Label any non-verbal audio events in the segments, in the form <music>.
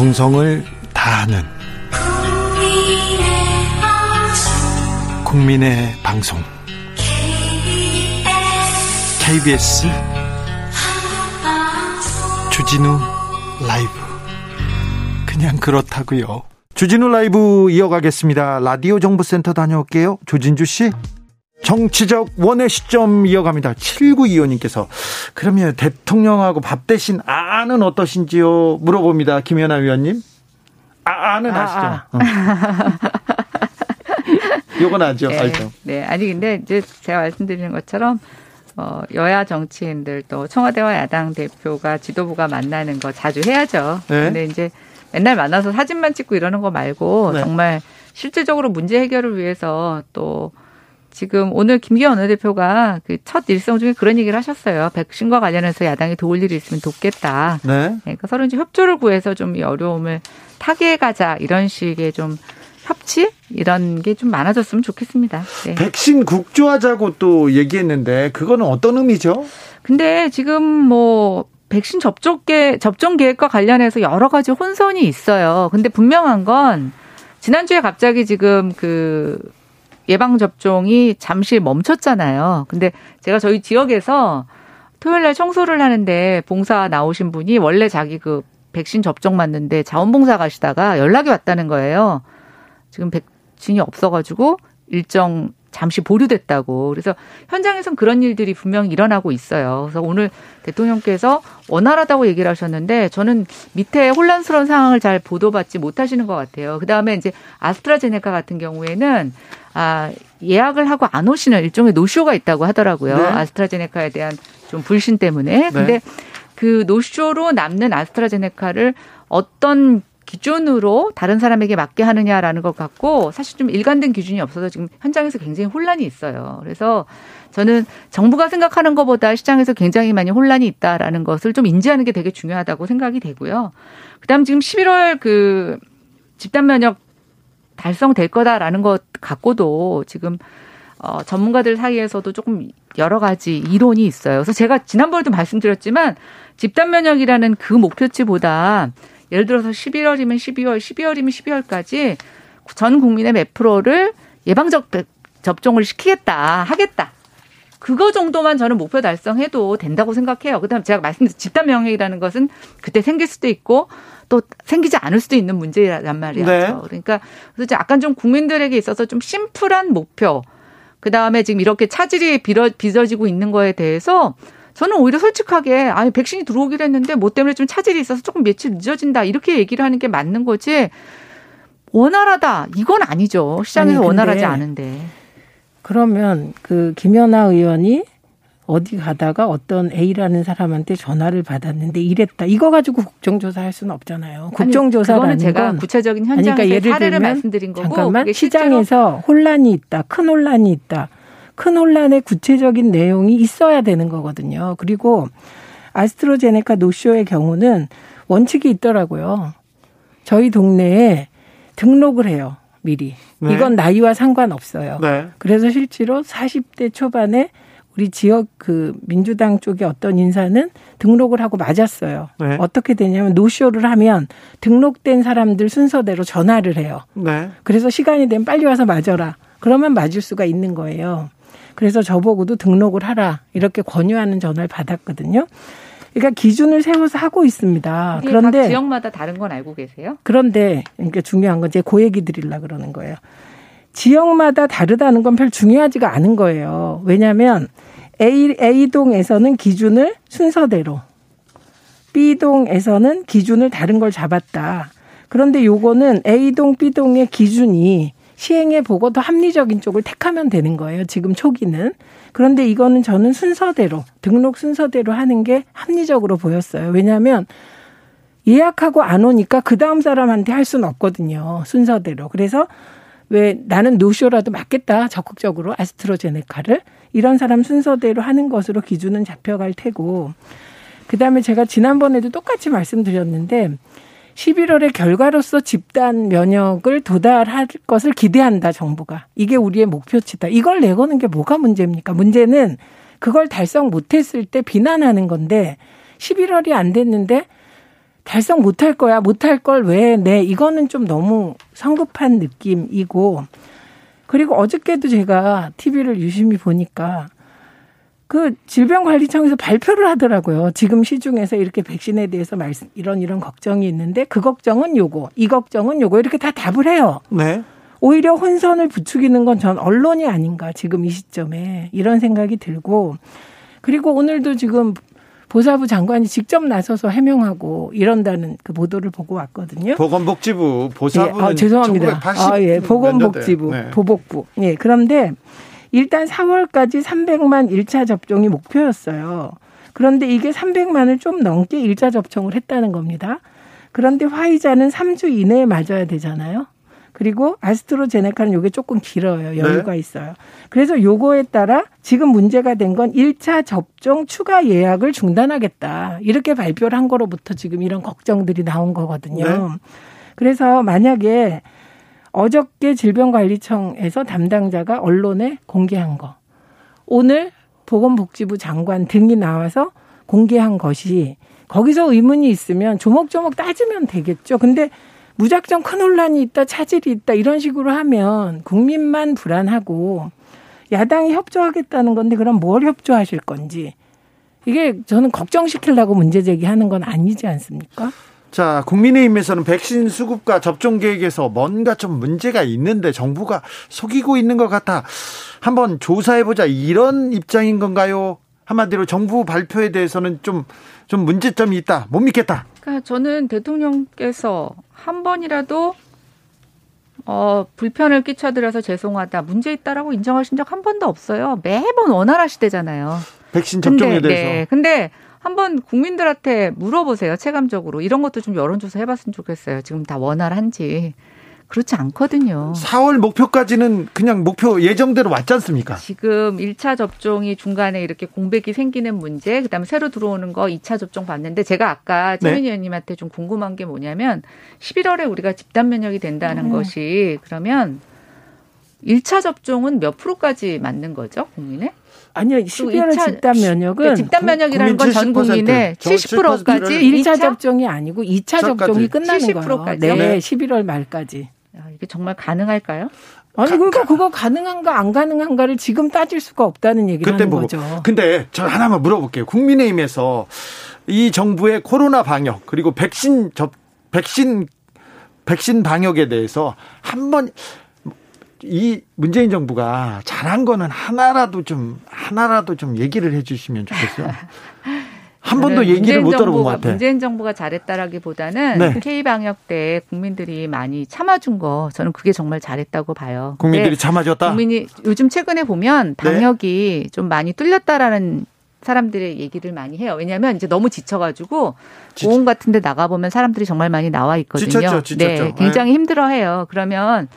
정성을 다하는 국민의 방송 KBS 주진우 라이브 그냥 그렇다고요. 주진우 라이브 이어가겠습니다. 라디오 정보센터 다녀올게요. 조진주 씨. 정치적 원의 시점 이어갑니다. 7925님께서 그러면 대통령하고 밥 대신 아는 어떠신지요? 물어봅니다. 김연아 위원님. 아, 아는 아, 시죠 아. 어. <laughs> 요건 아죠. 네, 알죠. 네. 아니 근데 이제 제가 말씀드리는 것처럼 어, 여야 정치인들 또 청와대와 야당 대표가 지도부가 만나는 거 자주 해야죠. 네. 근데 이제 맨날 만나서 사진만 찍고 이러는 거 말고 네. 정말 실질적으로 문제 해결을 위해서 또 지금 오늘 김기현 원내대표가 그 첫 일성 중에 그런 얘기를 하셨어요. 백신과 관련해서 야당이 도울 일이 있으면 돕겠다. 네. 네 그러니까 서로 이제 협조를 구해서 좀 이 어려움을 타개해 가자 이런 식의 좀 협치 이런 게 좀 많아졌으면 좋겠습니다. 네. 백신 국조하자고 또 얘기했는데 그거는 어떤 의미죠? 근데 지금 뭐 백신 접종 계 접종 계획과 관련해서 여러 가지 혼선이 있어요. 근데 분명한 건 지난주에 갑자기 지금 그 예방 접종이 잠시 멈췄잖아요. 근데 제가 저희 지역에서 토요일 날 청소를 하는데 봉사 나오신 분이 원래 자기 그 백신 접종 맞는데 자원봉사 가시다가 연락이 왔다는 거예요. 지금 백신이 없어가지고 일정 잠시 보류됐다고. 그래서 현장에선 그런 일들이 분명히 일어나고 있어요. 그래서 오늘 대통령께서 원활하다고 얘기를 하셨는데 저는 밑에 혼란스러운 상황을 잘 보도받지 못하시는 것 같아요. 그 다음에 이제 아스트라제네카 같은 경우에는 아, 예약을 하고 안 오시는 일종의 노쇼가 있다고 하더라고요. 네. 아스트라제네카에 대한 좀 불신 때문에. 근데 네. 그 노쇼로 남는 아스트라제네카를 어떤 기준으로 다른 사람에게 맞게 하느냐라는 것 같고 사실 좀 일관된 기준이 없어서 지금 현장에서 굉장히 혼란이 있어요. 그래서 저는 정부가 생각하는 것보다 시장에서 굉장히 많이 혼란이 있다라는 것을 좀 인지하는 게 되게 중요하다고 생각이 되고요. 그다음 지금 11월 그 집단 면역 달성될 거다라는 것 갖고도 지금 어, 전문가들 사이에서도 조금 여러 가지 이론이 있어요. 그래서 제가 지난번에도 말씀드렸지만 집단 면역이라는 그 목표치보다 예를 들어서 11월이면 12월, 12월이면 12월까지 전 국민의 몇 프로를 예방적 접종을 시키겠다, 하겠다. 그거 정도만 저는 목표 달성해도 된다고 생각해요. 그다음 제가 말씀드린 집단 명예이라는 것은 그때 생길 수도 있고 또 생기지 않을 수도 있는 문제란 말이죠. 네. 그러니까 그래서 약간 좀 국민들에게 있어서 좀 심플한 목표. 그다음에 지금 이렇게 차질이 빚어지고 있는 거에 대해서 저는 오히려 솔직하게 아니 백신이 들어오기로 했는데 뭐 때문에 좀 차질이 있어서 조금 며칠 늦어진다 이렇게 얘기를 하는 게 맞는 거지 원활하다 이건 아니죠 시장에서 아니, 원활하지 않은데 그러면 그 김연아 의원이 어디 가다가 어떤 A라는 사람한테 전화를 받았는데 이랬다. 이거 가지고 국정조사 할 수는 없잖아요. 국정조사라는 아니, 제가 구체적인 현장에서 그러니까 예를 사례를 들면, 말씀드린 거고 잠깐만 시장에서 혼란이 있다. 큰 혼란이 있다. 큰 혼란의 구체적인 내용이 있어야 되는 거거든요. 그리고 아스트로제네카 노쇼의 경우는 원칙이 있더라고요. 저희 동네에 등록을 해요. 미리. 네. 이건 나이와 상관없어요. 네. 그래서 실제로 40대 초반에 우리 지역 그 민주당 쪽에 어떤 인사는 등록을 하고 맞았어요. 네. 어떻게 되냐면 노쇼를 하면 등록된 사람들 순서대로 전화를 해요. 네. 그래서 시간이 되면 빨리 와서 맞아라. 그러면 맞을 수가 있는 거예요. 그래서 저보고도 등록을 하라 이렇게 권유하는 전화를 받았거든요. 그러니까 기준을 세워서 하고 있습니다. 그런데 지역마다 다른 건 알고 계세요? 그런데 그러니까 중요한 건 제 고 얘기 드리려 그러는 거예요. 지역마다 다르다는 건 별 중요하지가 않은 거예요. 왜냐하면 A, A동에서는 기준을 순서대로, B동에서는 기준을 다른 걸 잡았다. 그런데 요거는 A동, B동의 기준이 시행해 보고 더 합리적인 쪽을 택하면 되는 거예요. 지금 초기는. 그런데 이거는 저는 순서대로, 등록 순서대로 하는 게 합리적으로 보였어요. 왜냐하면 예약하고 안 오니까 그 다음 사람한테 할 수는 없거든요. 순서대로. 그래서 왜 나는 노쇼라도 맞겠다 적극적으로 아스트로제네카를 이런 사람 순서대로 하는 것으로 기준은 잡혀갈 테고 그다음에 제가 지난번에도 똑같이 말씀드렸는데 11월의 결과로서 집단 면역을 도달할 것을 기대한다 정부가 이게 우리의 목표치다 이걸 내거는 게 뭐가 문제입니까 문제는 그걸 달성 못했을 때 비난하는 건데 11월이 안 됐는데 달성 못할 거야. 못할 걸 왜 내. 이거는 좀 너무 성급한 느낌이고 그리고 어저께도 제가 TV를 유심히 보니까 그 질병관리청에서 발표를 하더라고요. 지금 시중에서 이렇게 백신에 대해서 말씀 이런 이런 걱정이 있는데 그 걱정은 요거, 이 걱정은 요거 이렇게 다 답을 해요. 네. 오히려 혼선을 부추기는 건 전 언론이 아닌가 지금 이 시점에 이런 생각이 들고 그리고 오늘도 지금 보사부 장관이 직접 나서서 해명하고 이런다는 그 보도를 보고 왔거든요. 보건복지부 보사부는 예, 아, 죄송합니다. 아, 예, 보건복지부 네. 보복부. 예, 그런데 일단 4월까지 300만 1차 접종이 목표였어요. 그런데 이게 300만을 좀 넘게 1차 접종을 했다는 겁니다. 그런데 화이자는 3주 이내에 맞아야 되잖아요. 그리고 아스트로제네카는 요게 조금 길어요. 여유가 네. 있어요. 그래서 요거에 따라 지금 문제가 된 건 1차 접종 추가 예약을 중단하겠다. 이렇게 발표를 한 거로부터 지금 이런 걱정들이 나온 거거든요. 네. 그래서 만약에 어저께 질병관리청에서 담당자가 언론에 공개한 거. 오늘 보건복지부 장관 등이 나와서 공개한 것이 거기서 의문이 있으면 조목조목 따지면 되겠죠. 근데 무작정 큰 혼란이 있다, 차질이 있다 이런 식으로 하면 국민만 불안하고 야당이 협조하겠다는 건데 그럼 뭘 협조하실 건지 이게 저는 걱정시키려고 문제 제기하는 건 아니지 않습니까? 자, 국민의힘에서는 백신 수급과 접종 계획에서 뭔가 좀 문제가 있는데 정부가 속이고 있는 것 같아. 한번 조사해보자. 이런 입장인 건가요? 한마디로 정부 발표에 대해서는 좀, 좀 문제점이 있다. 못 믿겠다. 그러니까 저는 대통령께서 한 번이라도 어, 불편을 끼쳐드려서 죄송하다. 문제 있다라고 인정하신 적 한 번도 없어요. 매번 원활하시대잖아요. 백신 접종에 근데, 대해서. 네. 근데 한번 국민들한테 물어보세요. 체감적으로. 이런 것도 좀 여론조사 해봤으면 좋겠어요. 지금 다 원활한지. 그렇지 않거든요. 4월 목표까지는 그냥 목표 예정대로 왔지 않습니까? 지금 1차 접종이 중간에 이렇게 공백이 생기는 문제, 그다음에 새로 들어오는 거 2차 접종 봤는데 제가 아까 최민희 네. 의원님한테 좀 궁금한 게 뭐냐면 11월에 우리가 집단 면역이 된다는 음. 것이 그러면 1차 접종은 몇 프로까지 맞는 거죠, 국민의? 아니요, 12월 집단 면역은 그러니까 집단 면역이라는 건 전 국민의 70%까지 1차 접종이 아니고 2차 접종이 끝나는 70%까지. 거예요. 네, 11월 말까지. 이게 정말 가능할까요? 아니 그러니까 그거 가능한가 안 가능한가를 지금 따질 수가 없다는 얘기를 하는 보고. 거죠. 근데 저 하나만 물어볼게요. 국민의힘에서 이 정부의 코로나 방역 그리고 백신 접 백신 백신 방역에 대해서 한번 이 문재인 정부가 잘한 거는 하나라도 좀 하나라도 좀 얘기를 해주시면 좋겠어요. <laughs> 한 번도 얘기를 못 들어본 것 같아요. 문재인 정부가 잘했다라기보다는 네. K 방역 때 국민들이 많이 참아준 거 저는 그게 정말 잘했다고 봐요. 국민들이 참아줬다. 국민이 요즘 최근에 보면 네. 방역이 네. 좀 많이 뚫렸다라는 사람들의 얘기를 많이 해요. 왜냐하면 이제 너무 지쳐가지고 보험 같은데 나가 보면 사람들이 정말 많이 나와 있거든요. 지쳤죠, 지쳤죠. 네, 굉장히 네. 힘들어해요. 그러면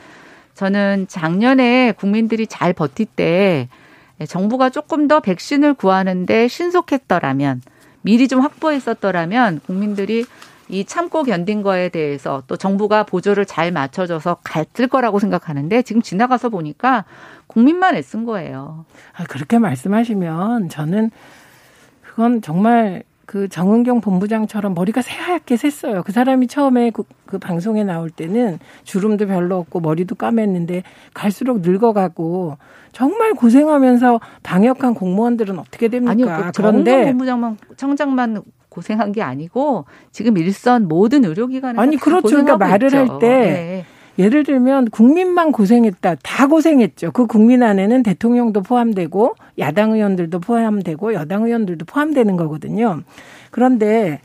저는 작년에 국민들이 잘 버틸 때 정부가 조금 더 백신을 구하는데 신속했더라면 미리 좀 확보했었더라면 국민들이 이 참고 견딘 거에 대해서 또 정부가 보조를 잘 맞춰줘서 갔을 거라고 생각하는데 지금 지나가서 보니까 국민만 애쓴 거예요. 아, 그렇게 말씀하시면 저는 그건 정말 그 정은경 본부장처럼 머리가 새하얗게 샜어요. 그 사람이 처음에 그, 그, 방송에 나올 때는 주름도 별로 없고 머리도 까맸는데 갈수록 늙어가고 정말 고생하면서 방역한 공무원들은 어떻게 됩니까? 아니요, 그 그런데 본부장만 청장만 고생한 게 아니고 지금 일선 모든 의료기관에서 아니 그렇죠. 그러니까 말을 할때 네. 예를 들면 국민만 고생했다. 다 고생했죠. 그 국민 안에는 대통령도 포함되고 야당 의원들도 포함되고 여당 의원들도 포함되는 거거든요. 그런데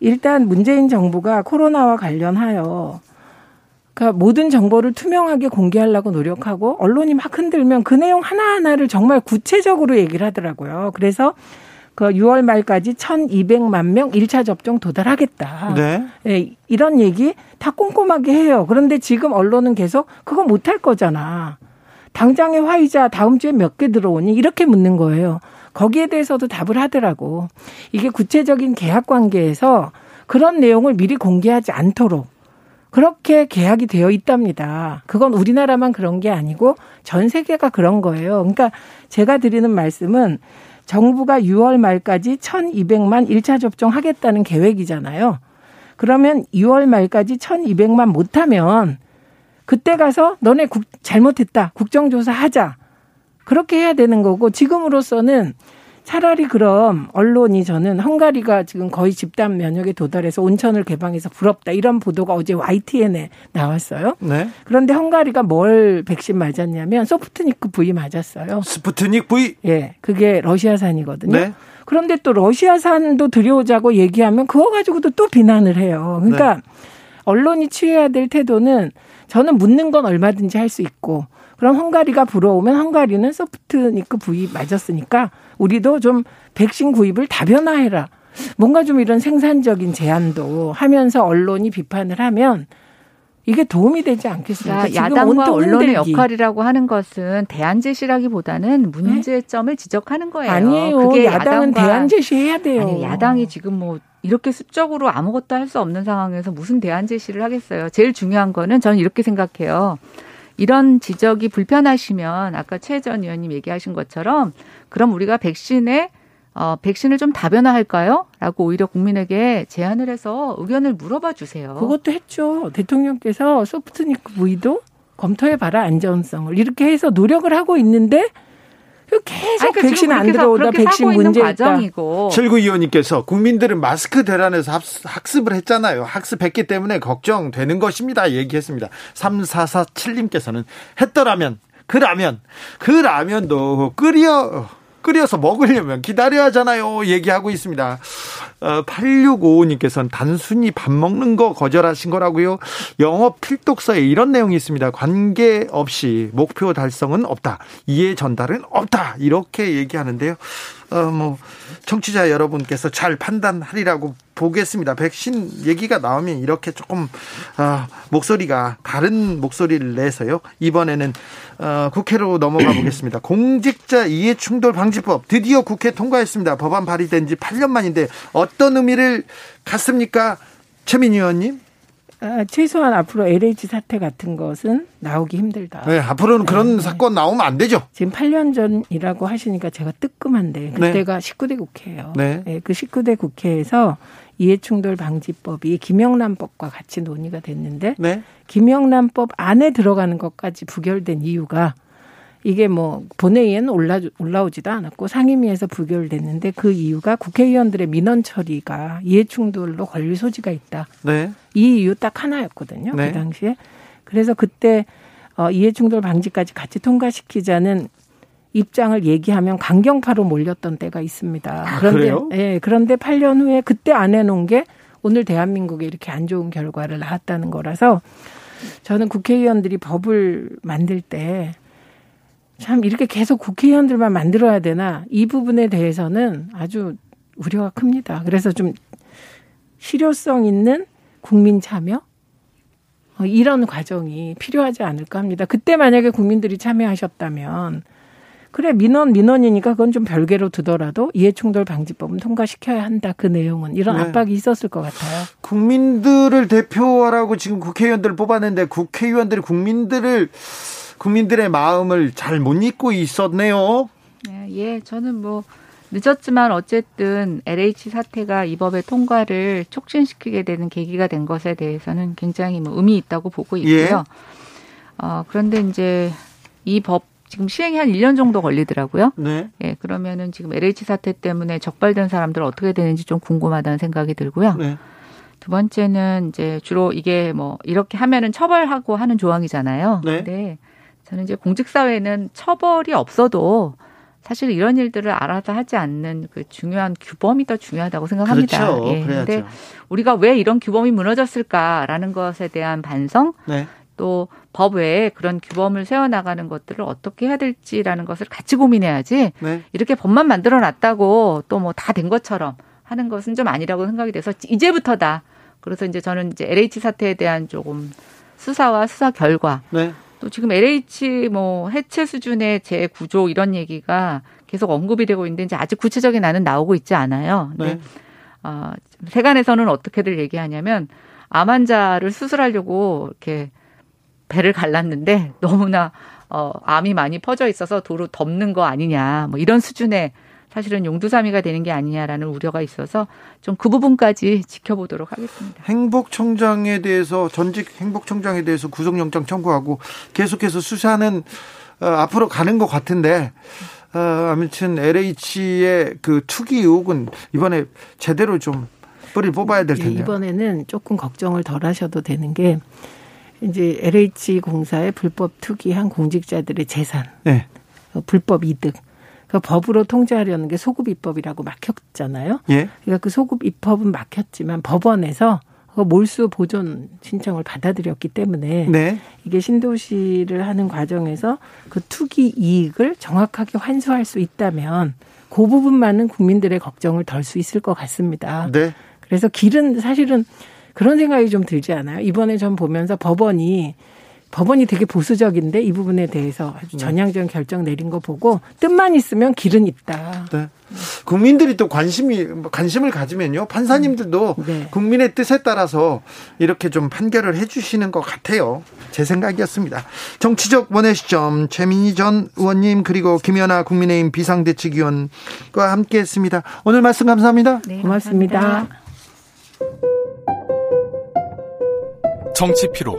일단 문재인 정부가 코로나와 관련하여 그러니까 모든 정보를 투명하게 공개하려고 노력하고 언론이 막 흔들면 그 내용 하나하나를 정말 구체적으로 얘기를 하더라고요. 그래서 그 6월 말까지 1,200만 명 1차 접종 도달하겠다. 네. 네. 이런 얘기 다 꼼꼼하게 해요. 그런데 지금 언론은 계속 그거 못할 거잖아. 당장의 화이자 다음 주에 몇 개 들어오니 이렇게 묻는 거예요. 거기에 대해서도 답을 하더라고. 이게 구체적인 계약 관계에서 그런 내용을 미리 공개하지 않도록 그렇게 계약이 되어 있답니다. 그건 우리나라만 그런 게 아니고 전 세계가 그런 거예요. 그러니까 제가 드리는 말씀은 정부가 6월 말까지 1,200만 1차 접종 하겠다는 계획이잖아요. 그러면 2월 말까지 1,200만 못하면 그때 가서 너네 국, 잘못했다. 국정조사 하자. 그렇게 해야 되는 거고 지금으로서는 차라리 그럼 언론이 저는 헝가리가 지금 거의 집단 면역에 도달해서 온천을 개방해서 부럽다 이런 보도가 어제 YTN에 나왔어요. 네. 그런데 헝가리가 뭘 백신 맞았냐면 소프트니크 V 맞았어요. 스푸트닉 V? 예, 그게 러시아산이거든요. 네. 그런데 또 러시아산도 들여오자고 얘기하면 그거 가지고도 또 비난을 해요. 그러니까 네. 언론이 취해야 될 태도는 저는 묻는 건 얼마든지 할 수 있고 그럼 헝가리가 불어오면 헝가리는 소프트니크 V 맞았으니까 우리도 좀 백신 구입을 다변화해라. 뭔가 좀 이런 생산적인 제안도 하면서 언론이 비판을 하면 이게 도움이 되지 않겠습니까? 그러니까 야당과 언론의 흔들기. 역할이라고 하는 것은 대안 제시라기보다는 문제점을 네? 지적하는 거예요. 아니에요. 그게 야당은 대안 제시해야 돼요. 아니, 야당이 지금 뭐 이렇게 습적으로 아무것도 할 수 없는 상황에서 무슨 대안 제시를 하겠어요. 제일 중요한 거는 저는 이렇게 생각해요. 이런 지적이 불편하시면 아까 최 전 의원님 얘기하신 것처럼 그럼 우리가 백신에 어, 백신을 좀 다변화할까요? 라고 오히려 국민에게 제안을 해서 의견을 물어봐 주세요. 그것도 했죠. 대통령께서 소프트니크 V도 검토해봐라 안전성을 이렇게 해서 노력을 하고 있는데 계속 그러니까 백신 안 들어오다 백신 문제 과정이고. 철구 의원님께서 국민들은 마스크 대란에서 학습 을 했잖아요. 학습했기 때문에 걱정되는 것입니다. 얘기했습니다. 3447님께서는 했더라면 그 라면 그 라면도 끓여 끓여서 먹으려면 기다려야 하잖아요. 얘기하고 있습니다. 어, 8655님께서는 단순히 밥 먹는 거 거절하신 거라고요. 영업 필독서에 이런 내용이 있습니다. 관계없이 목표 달성은 없다. 이해 전달은 없다. 이렇게 얘기하는데요. 어, 뭐, 청취자 여러분께서 잘 판단하리라고 보겠습니다. 백신 얘기가 나오면 이렇게 조금, 어, 목소리가 다른 목소리를 내서요. 이번에는, 어, 국회로 넘어가 보겠습니다. <clears throat> 공직자 이해 충돌 방지법 드디어 국회 통과했습니다. 법안 발의된 지 8년 만인데 어떤 의미를 갖습니까? 최민희 의원님? 아, 최소한 앞으로 LH 사태 같은 것은 나오기 힘들다. 네, 앞으로는 그런 네. 사건 나오면 안 되죠. 지금 8년 전이라고 하시니까 제가 뜨끔한데 그때가 네. 19대 국회예요. 네. 네. 그 19대 국회에서 이해충돌 방지법이 김영란법과 같이 논의가 됐는데 네. 김영란법 안에 들어가는 것까지 부결된 이유가 이게 뭐 본회의에는 올라 올라오지도 않았고 상임위에서 부결됐는데 그 이유가 국회의원들의 민원 처리가 이해충돌로 걸릴 소지가 있다. 네. 이 이유 딱 하나였거든요. 네. 그 당시에 그래서 그때 어, 이해충돌 방지까지 같이 통과시키자는 입장을 얘기하면 강경파로 몰렸던 때가 있습니다. 아, 그런데 그래요? 예, 그런데 8년 후에 그때 안 해놓은 게 오늘 대한민국에 이렇게 안 좋은 결과를 낳았다는 거라서 저는 국회의원들이 법을 만들 때 참 이렇게 계속 국회의원들만 만들어야 되나 이 부분에 대해서는 아주 우려가 큽니다. 그래서 좀 실효성 있는 국민 참여 어, 이런 과정이 필요하지 않을까 합니다. 그때 만약에 국민들이 참여하셨다면 그래 민원 민원이니까 그건 좀 별개로 두더라도 이해충돌 방지법은 통과시켜야 한다. 그 내용은 이런 네. 압박이 있었을 것 같아요. 국민들을 대표하라고 지금 국회의원들을 뽑았는데 국회의원들이 국민들을 국민들의 마음을 잘못 잊고 있었네요. 네, 예, 저는 뭐 늦었지만 어쨌든 LH 사태가 이 법의 통과를 촉진시키게 되는 계기가 된 것에 대해서는 굉장히 뭐 의미 있다고 보고 있고요. 예. 어, 그런데 이제 이 법 지금 시행이 한 1년 정도 걸리더라고요. 네. 예, 그러면은 지금 LH 사태 때문에 적발된 사람들 어떻게 되는지 좀 궁금하다는 생각이 들고요. 네. 두 번째는 이제 주로 이게 뭐 이렇게 하면은 처벌하고 하는 조항이잖아요. 네. 근데 저는 이제 공직사회는 처벌이 없어도 사실 이런 일들을 알아서 하지 않는 그 중요한 규범이 더 중요하다고 생각합니다. 그렇죠. 예. 그런데 우리가 왜 이런 규범이 무너졌을까라는 것에 대한 반성 네. 또법 외에 그런 규범을 세워나가는 것들을 어떻게 해야 될지라는 것을 같이 고민해야지 네. 이렇게 법만 만들어 놨다고 또 뭐 다 된 것처럼 하는 것은 좀 아니라고 생각이 돼서 이제부터다. 그래서 이제 저는 이제 LH 사태에 대한 조금 수사와 수사 결과 네. 또 지금 LH 뭐 해체 수준의 재구조 이런 얘기가 계속 언급이 되고 있는데 이제 아직 구체적인 안은 나오고 있지 않아요. 네. 네. 어, 세간에서는 어떻게들 얘기하냐면 암 환자를 수술하려고 이렇게 배를 갈랐는데 너무나 어, 암이 많이 퍼져 있어서 도로 덮는 거 아니냐 뭐 이런 수준의 사실은 용두사미가 되는 게 아니냐라는 우려가 있어서 좀 그 부분까지 지켜보도록 하겠습니다. 행복청장에 대해서 전직 행복청장에 대해서 구속영장 청구하고 계속해서 수사는 어, 앞으로 가는 것 같은데 어, 아무튼 LH의 그 투기 의혹은 이번에 제대로 좀 뿌리 뽑아야 될 텐데. 네, 이번에는 조금 걱정을 덜 하셔도 되는 게 이제 LH 공사의 불법 투기한 공직자들의 재산, 네. 어, 불법 이득. 그 법으로 통제하려는 게 소급 입법이라고 막혔잖아요. 예. 그러니까 그 소급 입법은 막혔지만 법원에서 그 몰수 보존 신청을 받아들였기 때문에 네. 이게 신도시를 하는 과정에서 그 투기 이익을 정확하게 환수할 수 있다면 그 부분만은 국민들의 걱정을 덜 수 있을 것 같습니다. 네. 그래서 길은 사실은 그런 생각이 좀 들지 않아요? 이번에 전 보면서 법원이 법원이 되게 보수적인데 이 부분에 대해서 아주 네. 전향적인 결정 내린 거 보고 뜻만 있으면 길은 있다. 네. 국민들이 또 관심이 관심을 가지면요 판사님들도 네. 국민의 뜻에 따라서 이렇게 좀 판결을 해주시는 것 같아요. 제 생각이었습니다. 정치적 원의 시점 최민희 전 의원님 그리고 김연아 국민의힘 비상대책위원과 함께했습니다. 오늘 말씀 감사합니다. 네, 고맙습니다. 감사합니다. 정치 피로,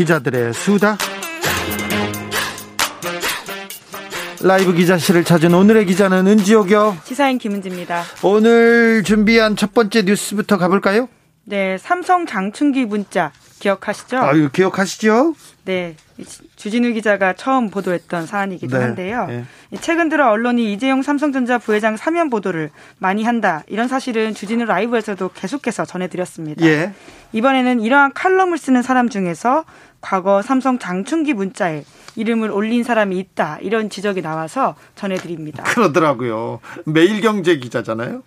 기자들의 수다 라이브 기자실을 찾은 오늘의 기자는 은지옥이요. 시사인 김은지입니다. 오늘 준비한 첫 번째 뉴스부터 가볼까요? 네, 삼성 장충기 문자 기억하시죠? 아유 기억하시죠? 네, 주진우 기자가 처음 보도했던 사안이기도 네, 한데요. 네. 최근 들어 언론이 이재용 삼성전자 부회장 사면 보도를 많이 한다. 이런 사실은 주진우 라이브에서도 계속해서 전해드렸습니다. 예. 이번에는 이러한 칼럼을 쓰는 사람 중에서 과거 삼성 장충기 문자에 이름을 올린 사람이 있다. 이런 지적이 나와서 전해드립니다. 그러더라고요. 매일경제 기자잖아요.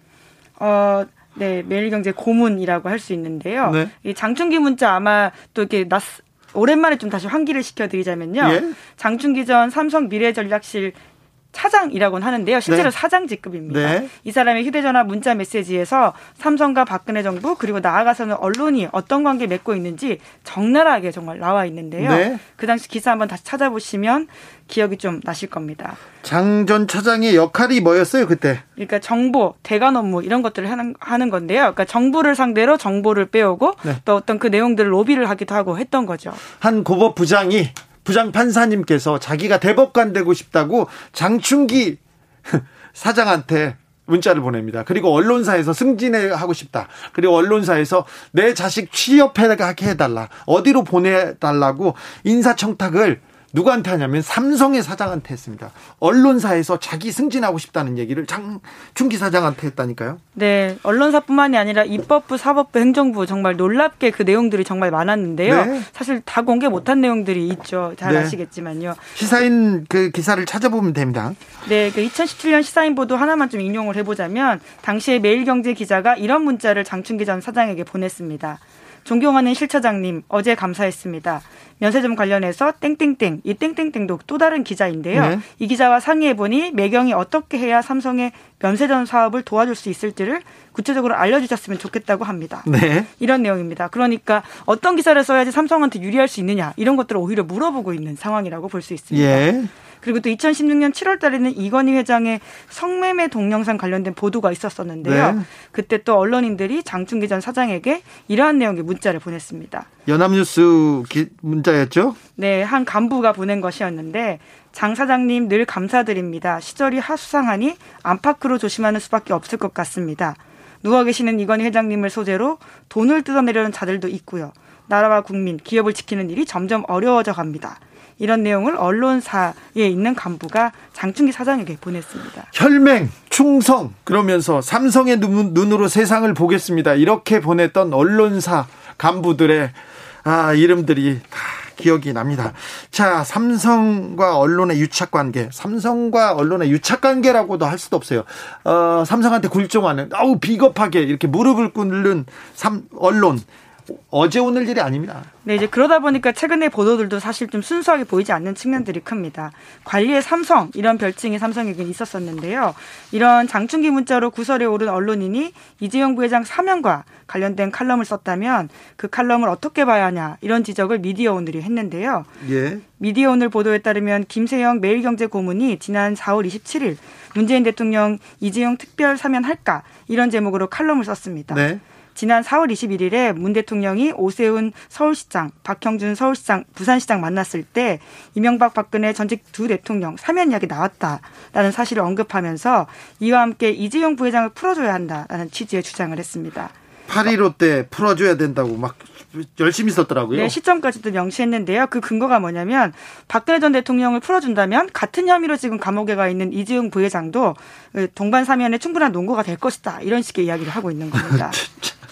어, 네, 매일경제 고문이라고 할 수 있는데요. 네. 이 장충기 문자 아마 또 이렇게 낯, 오랜만에 좀 다시 환기를 시켜드리자면요. 예. 장충기 전 삼성 미래전략실 차장이라고는 하는데요. 실제로 네. 사장 직급입니다. 네. 이 사람의 휴대전화 문자 메시지에서 삼성과 박근혜 정부 그리고 나아가서는 언론이 어떤 관계 맺고 있는지 적나라하게 정말 나와 있는데요. 네. 그 당시 기사 한번 다시 찾아보시면 기억이 좀 나실 겁니다. 장 전 차장의 역할이 뭐였어요 그때? 그러니까 정보, 대관 업무 이런 것들을 하는, 하는 건데요. 그러니까 정부를 상대로 정보를 빼오고 네. 또 어떤 그 내용들을 로비를 하기도 하고 했던 거죠. 한 고법 부장이 부장 판사님께서 자기가 대법관 되고 싶다고 장충기 <laughs> 사장한테 문자를 보냅니다. 그리고 언론사에서 승진해 하고 싶다. 그리고 언론사에서 내 자식 취업하게 해달라. 어디로 보내달라고 인사청탁을 누구한테 하냐면 삼성의 사장한테 했습니다. 언론사에서 자기 승진하고 싶다는 얘기를 장충기 사장한테 했다니까요. 네, 언론사뿐만이 아니라 입법부, 사법부, 행정부 정말 놀랍게 그 내용들이 정말 많았는데요. 네. 사실 다 공개 못한 내용들이 있죠. 잘 네. 아시겠지만요. 시사인 그 기사를 찾아보면 됩니다. 네, 그 2017년 시사인 보도 하나만 좀 인용을 해보자면 당시에 매일경제 기자가 이런 문자를 장충기 전 사장에게 보냈습니다. 존경하는 실차장님, 어제 감사했습니다. 면세점 관련해서 땡땡땡, 이 땡땡땡도 또 다른 기자인데요. 네. 이 기자와 상의해 보니 매경이 어떻게 해야 삼성의 면세점 사업을 도와줄 수 있을지를 구체적으로 알려주셨으면 좋겠다고 합니다. 네. 이런 내용입니다. 그러니까 어떤 기사를 써야지 삼성한테 유리할 수 있느냐 이런 것들을 오히려 물어보고 있는 상황이라고 볼 수 있습니다. 예. 그리고 또 2016년 7월 달에는 이건희 회장의 성매매 동영상 관련된 보도가 있었었는데요. 네. 그때 또 언론인들이 장충기 전 사장에게 이러한 내용의 문자를 보냈습니다. 연합뉴스 기, 문자였죠? 네, 한 간부가 보낸 것이었는데 장 사장님 늘 감사드립니다. 시절이 하수상하니 안팎으로 조심하는 수밖에 없을 것 같습니다. 누워 계시는 이건희 회장님을 소재로 돈을 뜯어내려는 자들도 있고요. 나라와 국민, 기업을 지키는 일이 점점 어려워져 갑니다. 이런 내용을 언론사에 있는 간부가 장충기 사장에게 보냈습니다. 혈맹, 충성 그러면서 삼성의 눈, 눈으로 세상을 보겠습니다. 이렇게 보냈던 언론사 간부들의 아, 이름들이 다 기억이 납니다. 자, 삼성과 언론의 유착 관계, 삼성과 언론의 유착 관계라고도 할 수도 없어요. 어, 삼성한테 굴종하는, 아우, 비겁하게 이렇게 무릎을 꿇는 삼, 언론. 어제 오늘 일이 아닙니다. 네, 이제 그러다 보니까 최근의 보도들도 사실 좀 순수하게 보이지 않는 측면들이 큽니다. 관리의 삼성 이런 별칭이 삼성에게 있었었는데요. 이런 장충기 문자로 구설에 오른 언론인이 이재용 부회장 사면과 관련된 칼럼을 썼다면 그 칼럼을 어떻게 봐야 하냐 이런 지적을 미디어 오늘이 했는데요. 예. 미디어 오늘 보도에 따르면 김세영 매일경제 고문이 지난 4월 27일 문재인 대통령 이재용 특별 사면할까 이런 제목으로 칼럼을 썼습니다. 네. 지난 4월 21일에 문 대통령이 오세훈 서울시장, 박형준 서울시장, 부산시장 만났을 때 이명박 박근혜 전직 두 대통령 사면 이야기 나왔다라는 사실을 언급하면서 이와 함께 이재용 부회장을 풀어줘야 한다라는 취지의 주장을 했습니다. 8.15 때 풀어줘야 된다고 막 열심히 썼더라고요. 네, 시점까지도 명시했는데요. 그 근거가 뭐냐면 박근혜 전 대통령을 풀어준다면 같은 혐의로 지금 감옥에 가 있는 이재용 부회장도 동반 사면에 충분한 논거가 될 것이다. 이런 식의 이야기를 하고 있는 겁니다. <laughs>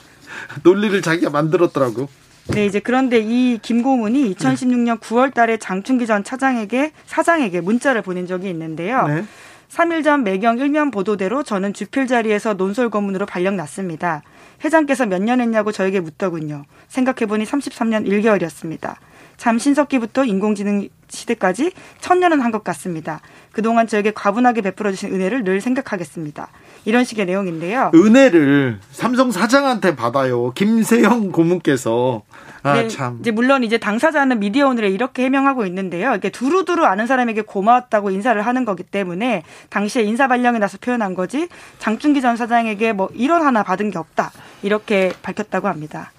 <laughs> 논리를 자기가 만들었더라고. 네, 이제 그런데 이 김고문이 2016년 9월 달에 장충기 전 차장에게 사장에게 문자를 보낸 적이 있는데요. 네. 3일 전 매경 일면 보도대로 저는 주필 자리에서 논설 고문으로 발령 났습니다. 회장께서 몇 년 했냐고 저에게 묻더군요. 생각해보니 33년 1개월이었습니다. 참 신석기부터 인공지능 시대까지 천년은 한 것 같습니다. 그동안 저에게 과분하게 베풀어 주신 은혜를 늘 생각하겠습니다. 이런 식의 내용인데요. 은혜를 삼성 사장한테 받아요. 김세영 고문께서. 아, 네, 참. 이제 물론 이제 당사자는 미디어 오늘에 이렇게 해명하고 있는데요. 이게 두루두루 아는 사람에게 고마웠다고 인사를 하는 거기 때문에 당시에 인사 발령에 나서 표현한 거지 장충기 전 사장에게 뭐 일원 하나 받은 게 없다. 이렇게 밝혔다고 합니다.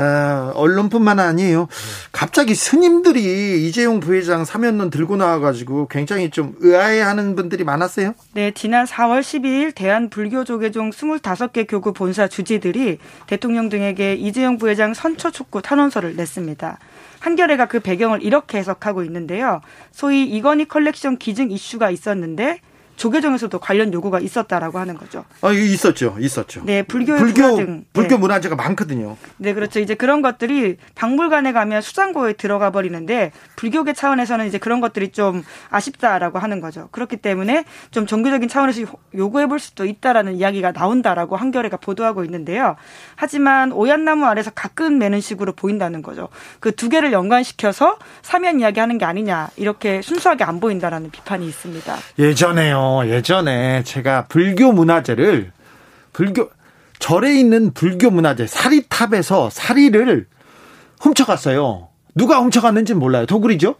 아, 언론뿐만 아니에요. 갑자기 스님들이 이재용 부회장 사면론 들고 나와가지고 굉장히 좀 의아해하는 분들이 많았어요. 네, 지난 4월 12일 대한불교조계종 25개 교구 본사 주지들이 대통령 등에게 이재용 부회장 선처 촉구 탄원서를 냈습니다. 한겨레가 그 배경을 이렇게 해석하고 있는데요. 소위 이건희 컬렉션 기증 이슈가 있었는데 조계종에서도 관련 요구가 있었다라고 하는 거죠. 아, 있었죠. 있었죠. 네, 불교 불교 등 불교 네. 문화재가 많거든요. 네, 그렇죠. 이제 그런 것들이 박물관에 가면 수장고에 들어가 버리는데 불교계 차원에서는 이제 그런 것들이 좀 아쉽다라고 하는 거죠. 그렇기 때문에 좀 종교적인 차원에서 요구해 볼 수도 있다라는 이야기가 나온다라고 한겨레가 보도하고 있는데요. 하지만 오얏나무 아래서 가끔 매는 식으로 보인다는 거죠. 그 두 개를 연관시켜서 사면 이야기하는 게 아니냐 이렇게 순수하게 안 보인다라는 비판이 있습니다. 예전에요. 예전에 제가 불교 문화재를 불교 절에 있는 불교 문화재 사리탑에서 사리를 훔쳐갔어요. 누가 훔쳐갔는지 몰라요. 도굴이죠.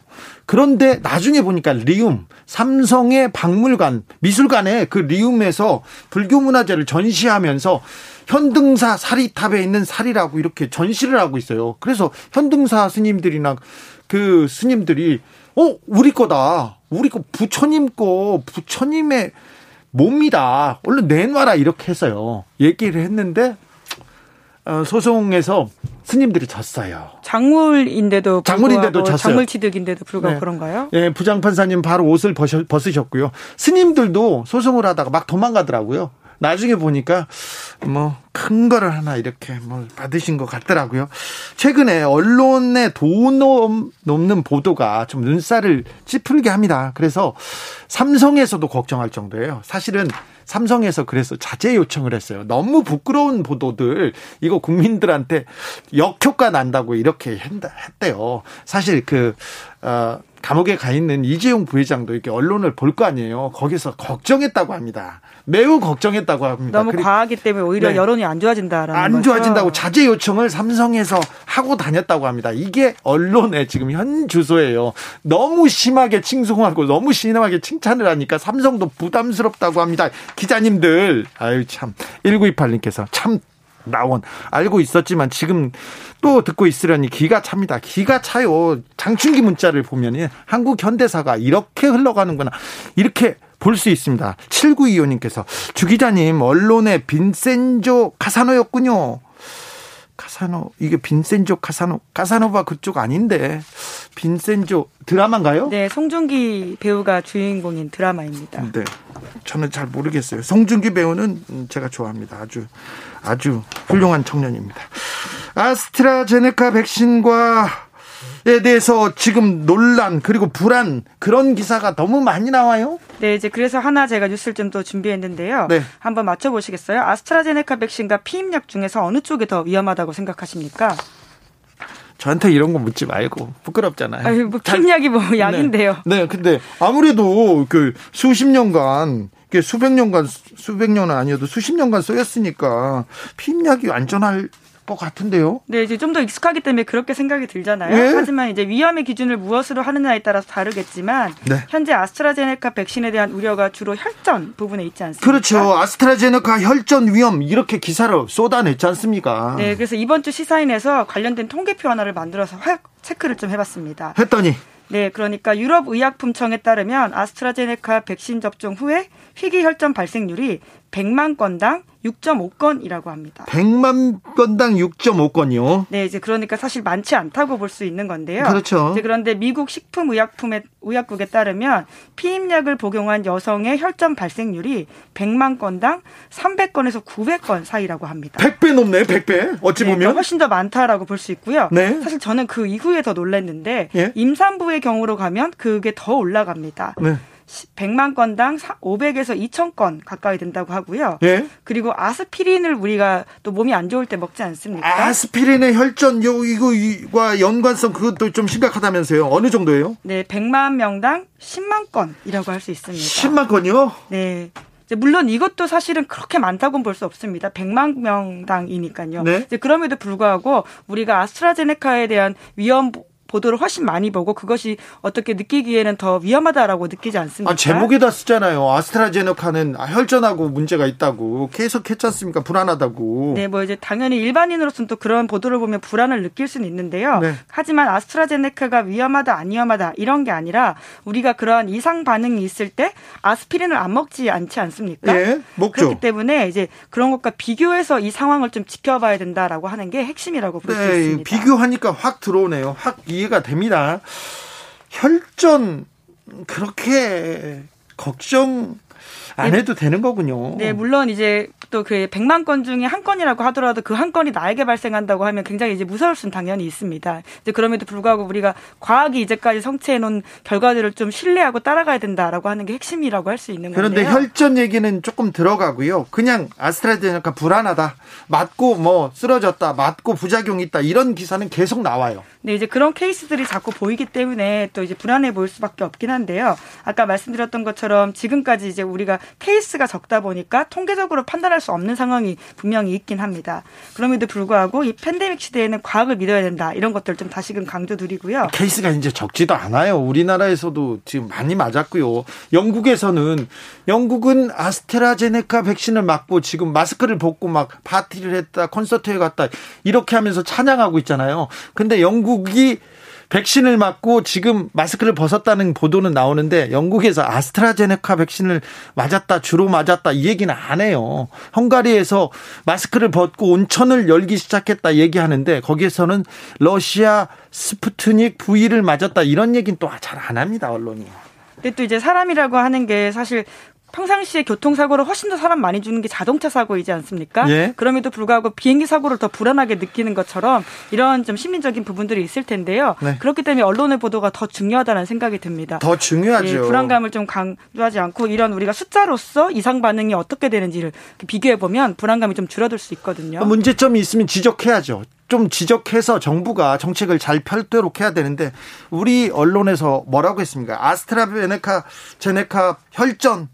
그런데 나중에 보니까 리움, 삼성의 박물관, 미술관에 그 리움에서 불교 문화재를 전시하면서 현등사 사리탑에 있는 사리라고 이렇게 전시를 하고 있어요. 그래서 현등사 스님들이나 그 스님들이 어, 우리 거다. 우리 거 부처님 거, 부처님의 몸이다. 얼른 내놔라. 이렇게 해서요. 얘기를 했는데, 어, 소송에서 스님들이 졌어요. 작물인데도 작물인데도 졌어요. 작물 취득인데도 불구하고 네. 그런가요? 예, 부장 판사님 바로 옷을 벗으셨고요. 스님들도 소송을 하다가 막 도망가더라고요. 나중에 보니까 뭐 큰 거를 하나 이렇게 뭐 받으신 것 같더라고요. 최근에 언론에 돈 넘는 보도가 좀 눈살을 찌푸리게 합니다. 그래서 삼성에서도 걱정할 정도예요. 사실은 삼성에서 그래서 자제 요청을 했어요. 너무 부끄러운 보도들 이거 국민들한테 역효과 난다고 이렇게 했대요. 사실 그 어, 감옥에 가 있는 이재용 부회장도 이렇게 언론을 볼 거 아니에요. 거기서 걱정했다고 합니다. 매우 걱정했다고 합니다. 너무 과하기 때문에 오히려 네. 여론이 안 좋아진다라는 안 거죠. 좋아진다고 자제 요청을 삼성에서 하고 다녔다고 합니다. 이게 언론의 지금 현 주소예요. 너무 심하게 칭송하고 너무 심하게 칭찬을 하니까 삼성도 부담스럽다고 합니다. 기자님들 아유 참 1928님께서 참 나온 알고 있었지만 지금 또 듣고 있으려니 기가 찹니다. 기가 차요. 장충기 문자를 보면 한국 현대사가 이렇게 흘러가는구나. 이렇게 볼 수 있습니다. 7925님께서 주 기자님 언론의 빈센조 카사노였군요. 카사노 이게 빈센조 카사노 카사노바 그쪽 아닌데 빈센조 드라마인가요? 네, 송중기 배우가 주인공인 드라마입니다. 네, 저는 잘 모르겠어요. 송중기 배우는 제가 좋아합니다. 아주 아주 훌륭한 청년입니다. 아스트라제네카 백신과 대해서 지금 논란 그리고 불안 그런 기사가 너무 많이 나와요. 네, 이제 그래서 하나 제가 뉴스를 좀 더 준비했는데요. 네. 한번 맞춰 보시겠어요? 아스트라제네카 백신과 피임약 중에서 어느 쪽이 더 위험하다고 생각하십니까? 저한테 이런 거 묻지 말고 부끄럽잖아요. 아유, 뭐 피임약이 뭐 네. 약인데요. 네, 네, 근데 아무래도 그 수십 년간 수백 년간 수백 년은 아니어도 수십 년간 쓰였으니까 피임약이 안전할 것 같은데요. 네, 이제 좀 더 익숙하기 때문에 그렇게 생각이 들잖아요. 예? 하지만 이제 위험의 기준을 무엇으로 하느냐에 따라서 다르겠지만 네. 현재 아스트라제네카 백신에 대한 우려가 주로 혈전 부분에 있지 않습니까? 그렇죠. 아스트라제네카 혈전 위험 이렇게 기사를 쏟아냈지 않습니까? 네, 그래서 이번 주 시사인에서 관련된 통계표 하나를 만들어서 체크를 좀 해봤습니다. 했더니 네, 그러니까 유럽 의약품청에 따르면 아스트라제네카 백신 접종 후에 희귀 혈전 발생률이 100만 건당 6.5건이라고 합니다. 100만 건당 6.5건이요? 네, 이제 그러니까 사실 많지 않다고 볼 수 있는 건데요. 그렇죠. 그런데 미국 식품의약품의 의약국에 따르면 피임약을 복용한 여성의 혈전 발생률이 100만 건당 300건에서 900건 사이라고 합니다. 100배 넘네, 100배. 어찌 네, 보면 그러니까 훨씬 더 많다라고 볼 수 있고요. 네. 사실 저는 그 이후에 더 놀랐는데 예? 임산부의 경우로 가면 그게 더 올라갑니다. 네. 100만 건당 500에서 2,000건 가까이 된다고 하고요. 예? 그리고 아스피린을 우리가 또 몸이 안 좋을 때 먹지 않습니까? 아스피린의 혈전 요 이거와 연관성 그것도 좀 심각하다면서요. 어느 정도예요? 네, 100만 명당 10만 건이라고 할 수 있습니다. 10만 건이요? 네. 물론 이것도 사실은 그렇게 많다고는 볼 수 없습니다. 100만 명당이니까요. 네? 그럼에도 불구하고 우리가 아스트라제네카에 대한 위험 보도를 훨씬 많이 보고 그것이 어떻게 느끼기에는 더 위험하다라고 느끼지 않습니까? 아, 제목에다 쓰잖아요. 아스트라제네카는 혈전하고 문제가 있다고 계속 했지 않습니까? 불안하다고. 네, 뭐 이제 당연히 일반인으로서는 또 그런 보도를 보면 불안을 느낄 수는 있는데요. 네. 하지만 아스트라제네카가 위험하다 안 위험하다 이런 게 아니라 우리가 그런 이상 반응이 있을 때 아스피린을 안 먹지 않지 않습니까? 네, 먹죠. 그렇기 때문에 이제 그런 것과 비교해서 이 상황을 좀 지켜봐야 된다라고 하는 게 핵심이라고 볼수 네, 있습니다. 비교하니까 확 들어오네요. 확 이 해가 됩니다. 혈전 그렇게 걱정 안 네. 해도 되는 거군요. 네, 물론 이제 또 그 100만 건 중에 한 건이라고 하더라도 그 한 건이 나에게 발생한다고 하면 굉장히 이제 무서울 수는 당연히 있습니다. 이제 그럼에도 불구하고 우리가 과학이 이제까지 성취해 놓은 결과들을 좀 신뢰하고 따라가야 된다라고 하는 게 핵심이라고 할 수 있는 건데요. 그런데 혈전 얘기는 조금 들어가고요. 그냥 아스트라제네카 불안하다. 맞고 뭐 쓰러졌다. 맞고 부작용 있다. 이런 기사는 계속 나와요. 네, 이제 그런 케이스들이 자꾸 보이기 때문에 또 이제 불안해 보일 수밖에 없긴 한데요. 아까 말씀드렸던 것처럼 지금까지 이제 우리가 케이스가 적다 보니까 통계적으로 판단할 수 없는 상황이 분명히 있긴 합니다. 그럼에도 불구하고 이 팬데믹 시대에는 과학을 믿어야 된다. 이런 것들 좀 다시금 강조드리고요. 케이스가 이제 적지도 않아요. 우리나라에서도 지금 많이 맞았고요. 영국에서는 영국은 아스트라제네카 백신을 맞고 지금 마스크를 벗고 막 파티를 했다, 콘서트에 갔다 이렇게 하면서 찬양하고 있잖아요. 근데 영국 이 백신을 맞고 지금 마스크를 벗었다는 보도는 나오는데 영국에서 아스트라제네카 백신을 맞았다 주로 맞았다 이 얘기는 안 해요. 헝가리에서 마스크를 벗고 온천을 열기 시작했다 얘기하는데 거기에서는 러시아 스푸트닉 V를 맞았다 이런 얘기는 또 잘 안 합니다 언론이. 근데 또 이제 사람이라고 하는 게 사실 평상시에 교통사고를 훨씬 더 사람 많이 주는 게 자동차 사고이지 않습니까? 예. 그럼에도 불구하고 비행기 사고를 더 불안하게 느끼는 것처럼 이런 좀 시민적인 부분들이 있을 텐데요. 네. 그렇기 때문에 언론의 보도가 더 중요하다는 생각이 듭니다. 더 중요하죠. 예, 불안감을 좀 강조하지 않고 이런 우리가 숫자로서 이상 반응이 어떻게 되는지를 비교해 보면 불안감이 좀 줄어들 수 있거든요. 문제점이 있으면 지적해야죠. 좀 지적해서 정부가 정책을 잘 펼도록 해야 되는데 우리 언론에서 뭐라고 했습니까? 아스트라제네카 제네카 혈전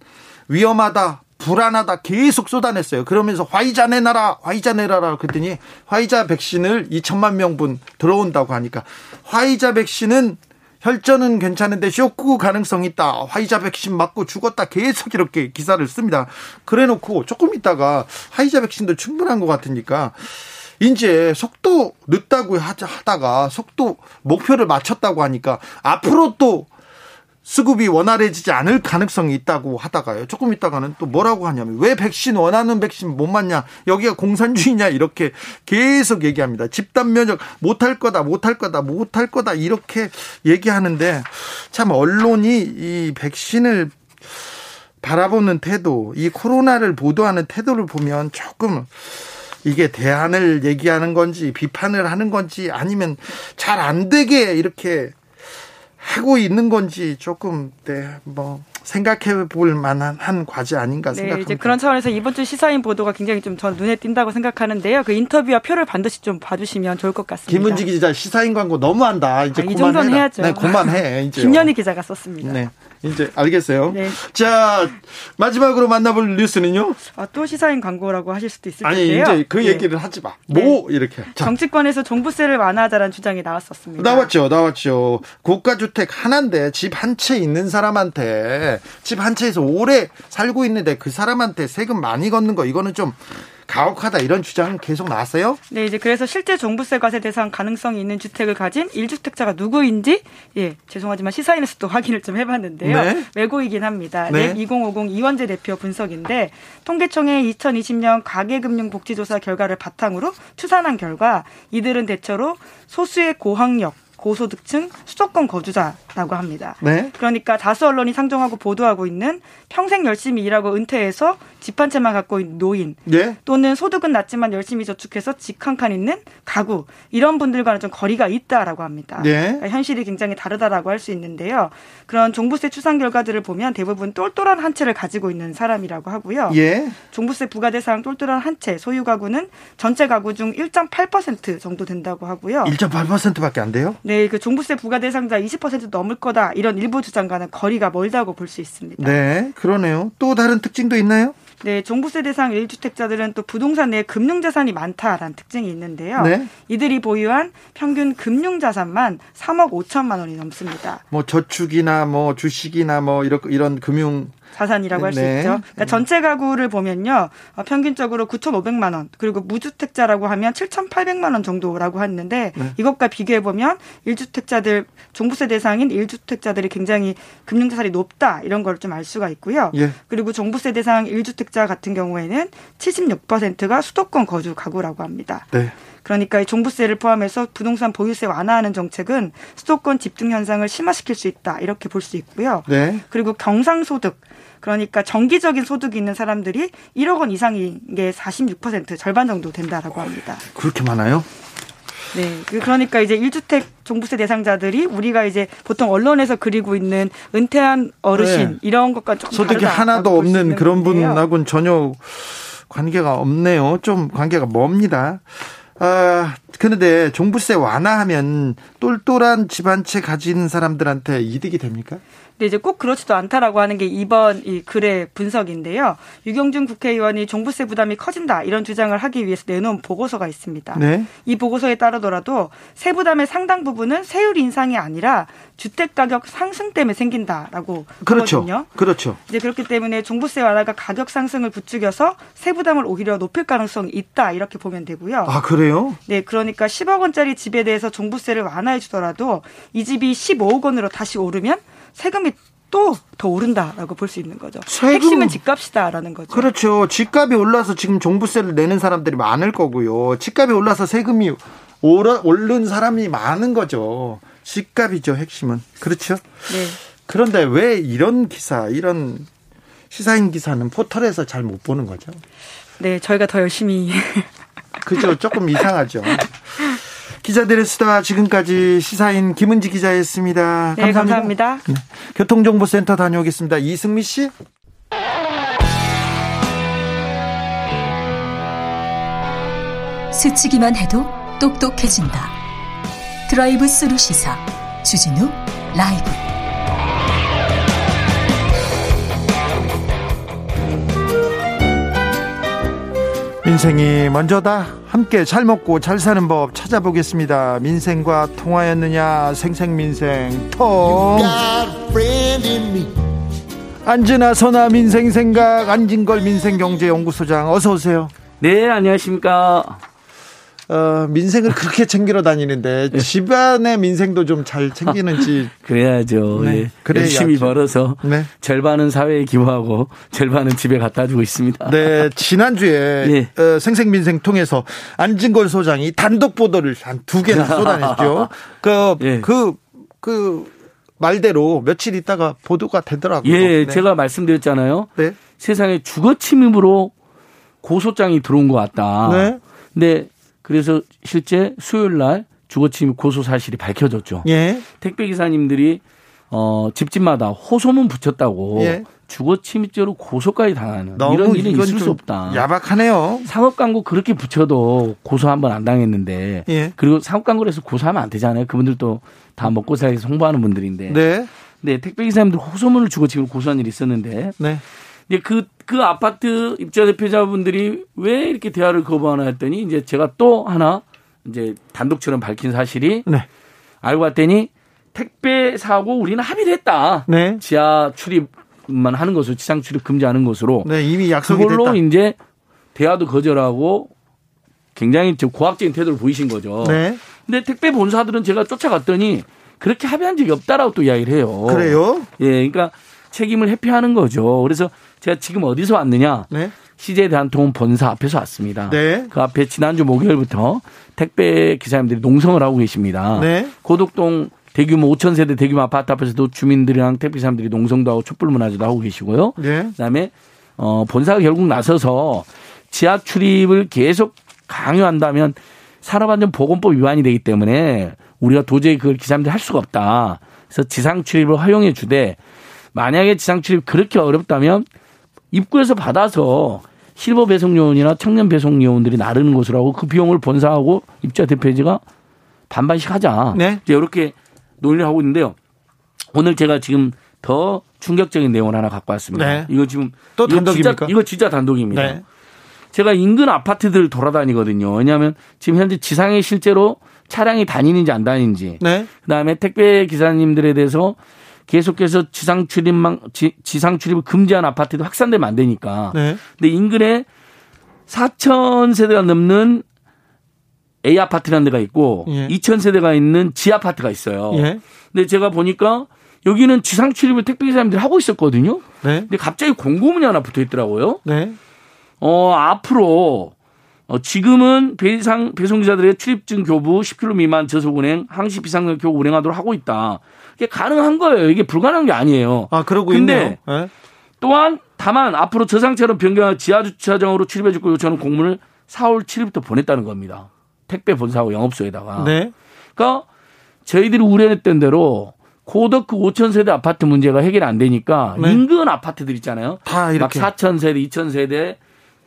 위험하다, 불안하다 계속 쏟아냈어요. 그러면서 화이자 내놔라, 화이자 내놔라 그랬더니 화이자 백신을 2천만 명분 들어온다고 하니까 화이자 백신은 혈전은 괜찮은데 쇼크 가능성 있다. 화이자 백신 맞고 죽었다. 계속 이렇게 기사를 씁니다. 그래 놓고 조금 있다가 화이자 백신도 충분한 것 같으니까 이제 속도 늦다고 하다가 속도 목표를 맞췄다고 하니까 앞으로 또 수급이 원활해지지 않을 가능성이 있다고 하다가요. 조금 있다가는 또 뭐라고 하냐면 왜 백신 원하는 백신 못 맞냐? 여기가 공산주의냐? 이렇게 계속 얘기합니다. 집단 면역 못할 거다, 못할 거다, 못할 거다 이렇게 얘기하는데 참 언론이 이 백신을 바라보는 태도, 이 코로나를 보도하는 태도를 보면 조금 이게 대안을 얘기하는 건지 비판을 하는 건지 아니면 잘 안 되게 이렇게 하고 있는 건지 조금 네 뭐 생각해 볼 만한 한 과제 아닌가 네, 생각합니다. 이제 그런 차원에서 이번 주 시사인 보도가 굉장히 좀 전 눈에 띈다고 생각하는데요. 그 인터뷰와 표를 반드시 좀 봐주시면 좋을 것 같습니다. 김은지 기자 시사인 광고 너무한다. 이제 아, 이 정도는 해야죠. 네, 그만해. 이제. 김연희 기자가 썼습니다. 네. 이제 알겠어요. 네. 자 마지막으로 만나볼 뉴스는요. 아, 또 시사인 광고라고 하실 수도 있을 아니, 텐데요. 아니 이제 그 네. 얘기를 하지 마. 뭐 네. 이렇게. 자. 정치권에서 종부세를 완화하자는 주장이 나왔었습니다. 나왔죠, 나왔죠. 고가 주택 하나인데 집 한 채 있는 사람한테 집 한 채에서 오래 살고 있는데 그 사람한테 세금 많이 걷는 거 이거는 좀 가혹하다 이런 주장 계속 나왔어요? 네, 이제 그래서 실제 종부세 과세 대상 가능성이 있는 주택을 가진 1주택자가 누구인지 예, 죄송하지만 시사인에서도 확인을 좀 해봤는데요. 네. 외고이긴 합니다. 네. 2050 이원재 대표 분석인데 통계청의 2020년 가계금융복지조사 결과를 바탕으로 추산한 결과 이들은 대체로 소수의 고학력 고소득층 수도권 거주자라고 합니다. 네. 그러니까 다수 언론이 상정하고 보도하고 있는 평생 열심히 일하고 은퇴해서 집 한 채만 갖고 있는 노인 네. 또는 소득은 낮지만 열심히 저축해서 집한칸 있는 가구 이런 분들과는 좀 거리가 있다라고 합니다. 네. 그러니까 현실이 굉장히 다르다라고 할 수 있는데요. 그런 종부세 추산 결과들을 보면 대부분 똘똘한 한 채를 가지고 있는 사람이라고 하고요. 예. 종부세 부과 대상 똘똘한 한 채 소유 가구는 전체 가구 중 1.8% 정도 된다고 하고요. 1.8%밖에 안 돼요? 네, 그 종부세 부과 대상자 20% 넘을 거다 이런 일부 주장과는 거리가 멀다고 볼 수 있습니다. 네, 그러네요. 또 다른 특징도 있나요? 네, 종부세 대상 1주택자들은 또 부동산 내에 금융자산이 많다라는 특징이 있는데요. 네. 이들이 보유한 평균 금융자산만 3억 5천만 원이 넘습니다. 뭐 저축이나 뭐 주식이나 뭐 이런 이런 금융 자산이라고 할수 네. 있죠. 그러니까 전체 가구를 보면요. 어, 평균적으로 9,500만 원, 그리고 무주택자라고 하면 7,800만 원 정도라고 했는데 네. 이것과 비교해 보면 1주택자들 종부세 대상인 1주택자들이 굉장히 금융 자산이 높다 이런 걸 좀 알 수가 있고요. 예. 그리고 종부세 대상 1주택자 같은 경우에는 76%가 수도권 거주 가구라고 합니다. 네. 그러니까 종부세를 포함해서 부동산 보유세 완화하는 정책은 수도권 집중 현상을 심화시킬 수 있다 이렇게 볼 수 있고요. 네. 그리고 경상소득 그러니까 정기적인 소득이 있는 사람들이 1억 원 이상인 게 46% 절반 정도 된다라고 합니다. 그렇게 많아요? 네. 그러니까 이제 1주택 종부세 대상자들이 우리가 이제 보통 언론에서 그리고 있는 은퇴한 어르신 네. 이런 것과 조금 소득이 하나도 없는 그런 분하고는 전혀 관계가 없네요. 좀 관계가 멉니다. 아, 그런데 종부세 완화하면 똘똘한 집한채 가진 사람들한테 이득이 됩니까? 근데 이제 꼭 그렇지도 않다라고 하는 게 이번 이 글의 분석인데요. 유경준 국회의원이 종부세 부담이 커진다 이런 주장을 하기 위해서 내놓은 보고서가 있습니다. 네. 이 보고서에 따르더라도 세부담의 상당 부분은 세율 인상이 아니라 주택 가격 상승 때문에 생긴다라고 그렇죠. 하거든요. 그렇죠. 이제 그렇기 때문에 종부세 완화가 가격 상승을 부추겨서 세부담을 오히려 높일 가능성이 있다 이렇게 보면 되고요. 아 그래요? 네, 그러니까 10억 원짜리 집에 대해서 종부세를 완화해 주더라도 이 집이 15억 원으로 다시 오르면 세금이 또 더 오른다라고 볼 수 있는 거죠. 세금, 핵심은 집값이다라는 거죠. 그렇죠. 집값이 올라서 지금 종부세를 내는 사람들이 많을 거고요. 집값이 올라서 세금이 오르, 오른 사람이 많은 거죠. 집값이죠, 핵심은. 그렇죠? 네. 그런데 왜 이런 기사, 이런 시사인 기사는 포털에서 잘 못 보는 거죠? 네, 저희가 더 열심히. 그죠? 조금 이상하죠. <laughs> 기자들의 수다 지금까지 시사인 김은지 기자였습니다. 네, 감사합니다. 감사합니다. 네. 교통정보센터 다녀오겠습니다. 이승미 씨. 스치기만 해도 똑똑해진다. 드라이브 스루 시사 주진우 라이브. 민생이 먼저다. 함께 잘 먹고 잘 사는 법 찾아보겠습니다. 민생과 통하였느냐 생생민생 통. 안진아 선아 민생 생각 안진걸 민생경제연구소장 어서 오세요. 네 안녕하십니까. 어, 민생을 그렇게 챙기러 다니는데 네. 집안의 민생도 좀 잘 챙기는지 <laughs> 그래야죠. 네. 예. 그래 열심히 벌어서 네. 절반은 사회에 기부하고 절반은 집에 갖다 주고 있습니다. 네, 지난주에 <laughs> 예. 어, 생생민생 통해서 안진걸 소장이 단독 보도를 한 두 개나 쏟아냈죠. <laughs> 그, 예. 그, 그 말대로 며칠 있다가 보도가 되더라고요. 예, 네. 제가 말씀드렸잖아요. 네. 세상에 주거 침입으로 고소장이 들어온 것 같다. 네. 근데 그래서 실제 수요일 날 주거침입 고소 사실이 밝혀졌죠. 예. 택배 기사님들이 어 집집마다 호소문 붙였다고 예. 주거 침입죄로 고소까지 당하는 이런 일은 있을 수 없다. 야박하네요. 상업 광고 그렇게 붙여도 고소 한 번 안 당했는데 예. 그리고 상업 광고를 해서 고소하면 안 되잖아요. 그분들도 다 먹고 살기 홍보하는 분들인데. 네. 네, 택배 기사님들 호소문을 주고 지금 고소한 일이 있었는데. 네. 이제 그, 그 아파트 입자 대표자분들이 왜 이렇게 대화를 거부하나 했더니 이제 제가 또 하나 이제 단독처럼 밝힌 사실이 네. 알고 봤더니 택배 사고 우리는 합의를 했다. 네. 지하 출입만 하는 것으로 지상 출입 금지하는 것으로. 네, 이미 약속이 그걸로 됐다. 이제 대화도 거절하고 굉장히 고학적인 태도를 보이신 거죠. 네. 근데 택배 본사들은 제가 쫓아갔더니 그렇게 합의한 적이 없다라고 또 이야기를 해요. 그래요? 예, 그러니까 책임을 회피하는 거죠. 그래서 제가 지금 어디서 왔느냐? 네. CJ 대한통운 본사 앞에서 왔습니다. 네. 그 앞에 지난주 목요일부터 택배 기사님들이 농성을 하고 계십니다. 네. 고덕동 대규모 5천 세대 대규모 아파트 앞에서도 주민들이랑 택배 기사님들이 농성도 하고 촛불 문화제도 하고 계시고요. 네. 그다음에 어 본사가 결국 나서서 지하 출입을 계속 강요한다면 산업안전보건법 위반이 되기 때문에 우리가 도저히 그걸 기사님들 할 수가 없다. 그래서 지상 출입을 허용해 주되 만약에 지상 출입 그렇게 어렵다면 입구에서 받아서 실버 배송 요원이나 청년 배송 요원들이 나르는 곳으로 하고 그 비용을 본사하고 입자 대표지가 반반씩 하자. 네. 이제 이렇게 논의를 하고 있는데요. 오늘 제가 지금 더 충격적인 내용을 하나 갖고 왔습니다. 네. 이거 지금 또 단독입니까? 이거 진짜, 이거 진짜 단독입니다. 네. 제가 인근 아파트들 돌아다니거든요. 왜냐하면 지금 현재 지상에 실제로 차량이 다니는지 안 다니는지. 네. 그다음에 택배 기사님들에 대해서 계속해서 지상 출입만 지, 상 출입을 금지한 아파트도 확산되면 안 되니까. 네. 근데 인근에 4천 세대가 넘는 A 아파트라는 데가 있고 예. 2천 세대가 있는 G 아파트가 있어요. 예. 근데 제가 보니까 여기는 지상 출입을 택배 기사님들이 하고 있었거든요. 네. 근데 갑자기 공고문이 하나 붙어 있더라고요. 네. 어, 앞으로 어, 지금은 배상 배송 기사들의 출입증 교부 10km 미만 저속 운행, 항시 비상경 교부 운행하도록 하고 있다. 이게 가능한 거예요. 이게 불가능한 게 아니에요. 아, 그러고 근데 네? 또한 다만 앞으로 저상처럼 변경한 지하 주차장으로 출입해 줄고 요청하는 공문을 4월 7일부터 보냈다는 겁니다. 택배 본사하고 영업소에다가. 네. 그러니까 저희들이 우려했던 대로 고덕 그 5천 세대 아파트 문제가 해결 안 되니까 네. 인근 아파트들 있잖아요. 다 이렇게 막 4천 세대, 2천 세대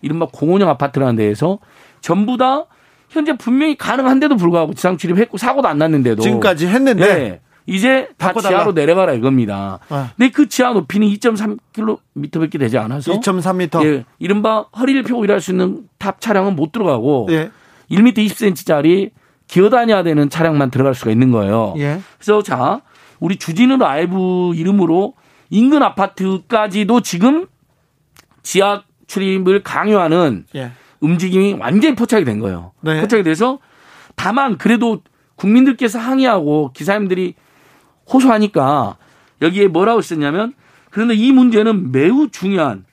이른바 공원형 아파트라는 데에서 전부 다 현재 분명히 가능한데도 불구하고 지상 출입했고 사고도 안 났는데도 지금까지 했는데 네. 이제 다 바꿔달라. 지하로 내려가라 이겁니다. 아. 근데 그 지하 높이는 2.3km밖에 되지 않아서 2.3m. 예, 이른바 허리를 펴고 일할 수 있는 탑 차량은 못 들어가고 예. 1m 20cm짜리 기어다녀야 되는 차량만 들어갈 수가 있는 거예요. 예. 그래서 자, 우리 주진우 라이브 이름으로 인근 아파트까지도 지금 지하 출입을 강요하는 예. 움직임이 완전히 포착이 된 거예요. 네. 포착이 돼서 다만 그래도 국민들께서 항의하고 기사님들이 호소하니까 여기에 뭐라고 썼냐면 그런데 이 문제는 매우 중요한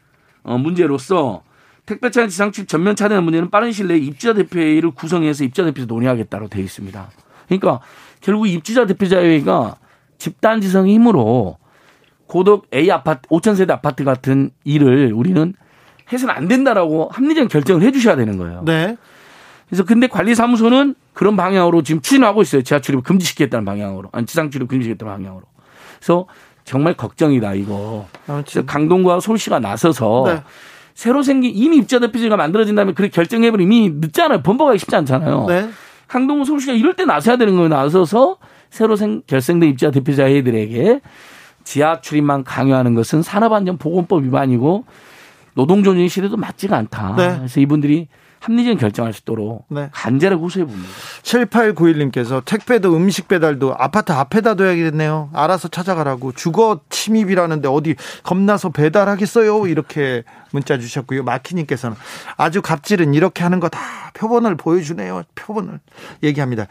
어, 문제로서 택배차량 지상출 전면 차단의 문제는 빠른 시일 내에 입주자 대표회의를 구성해서 입주자 대표에서 논의하겠다고 되어 있습니다. 그러니까 결국 입주자 대표자회의가 집단 지성의 힘으로 고덕 A 아파트 5천 세대 아파트 같은 일을 우리는 해서는 안 된다라고 합리적 결정을 해 주셔야 되는 거예요. 네. 그래서 근데 관리사무소는 그런 방향으로 지금 추진하고 있어요. 지하 출입을 금지시키겠다는 방향으로. 아니 지상 출입 금지시키겠다는 방향으로. 그래서 정말 걱정이다 이거. 그래서 강동구와 서울시가 나서서 네. 새로 생긴 이미 입자 대표제가 만들어진다면 그렇게 결정해버리면 이미 늦잖아요. 번복하기 쉽지 않잖아요. 네. 강동구 서울시가 이럴 때 나서야 되는 거예요. 나서서 새로 생, 결성된 입자 대표자 애들에게 지하 출입만 강요하는 것은 산업안전보건법 위반이고 노동조정 시대도 맞지가 않다. 네. 그래서 이분들이 합리적인 결정할 수 있도록 네. 간절하게 호소해 봅니다. 7891님께서 택배도 음식 배달도 아파트 앞에다 둬야겠네요. 알아서 찾아가라고. 주거 침입이라는데 어디 겁나서 배달하겠어요? 이렇게 문자 주셨고요. 마키님께서는 아주 갑질은 이렇게 하는 거 다 표본을 보여주네요. 표본을 얘기합니다.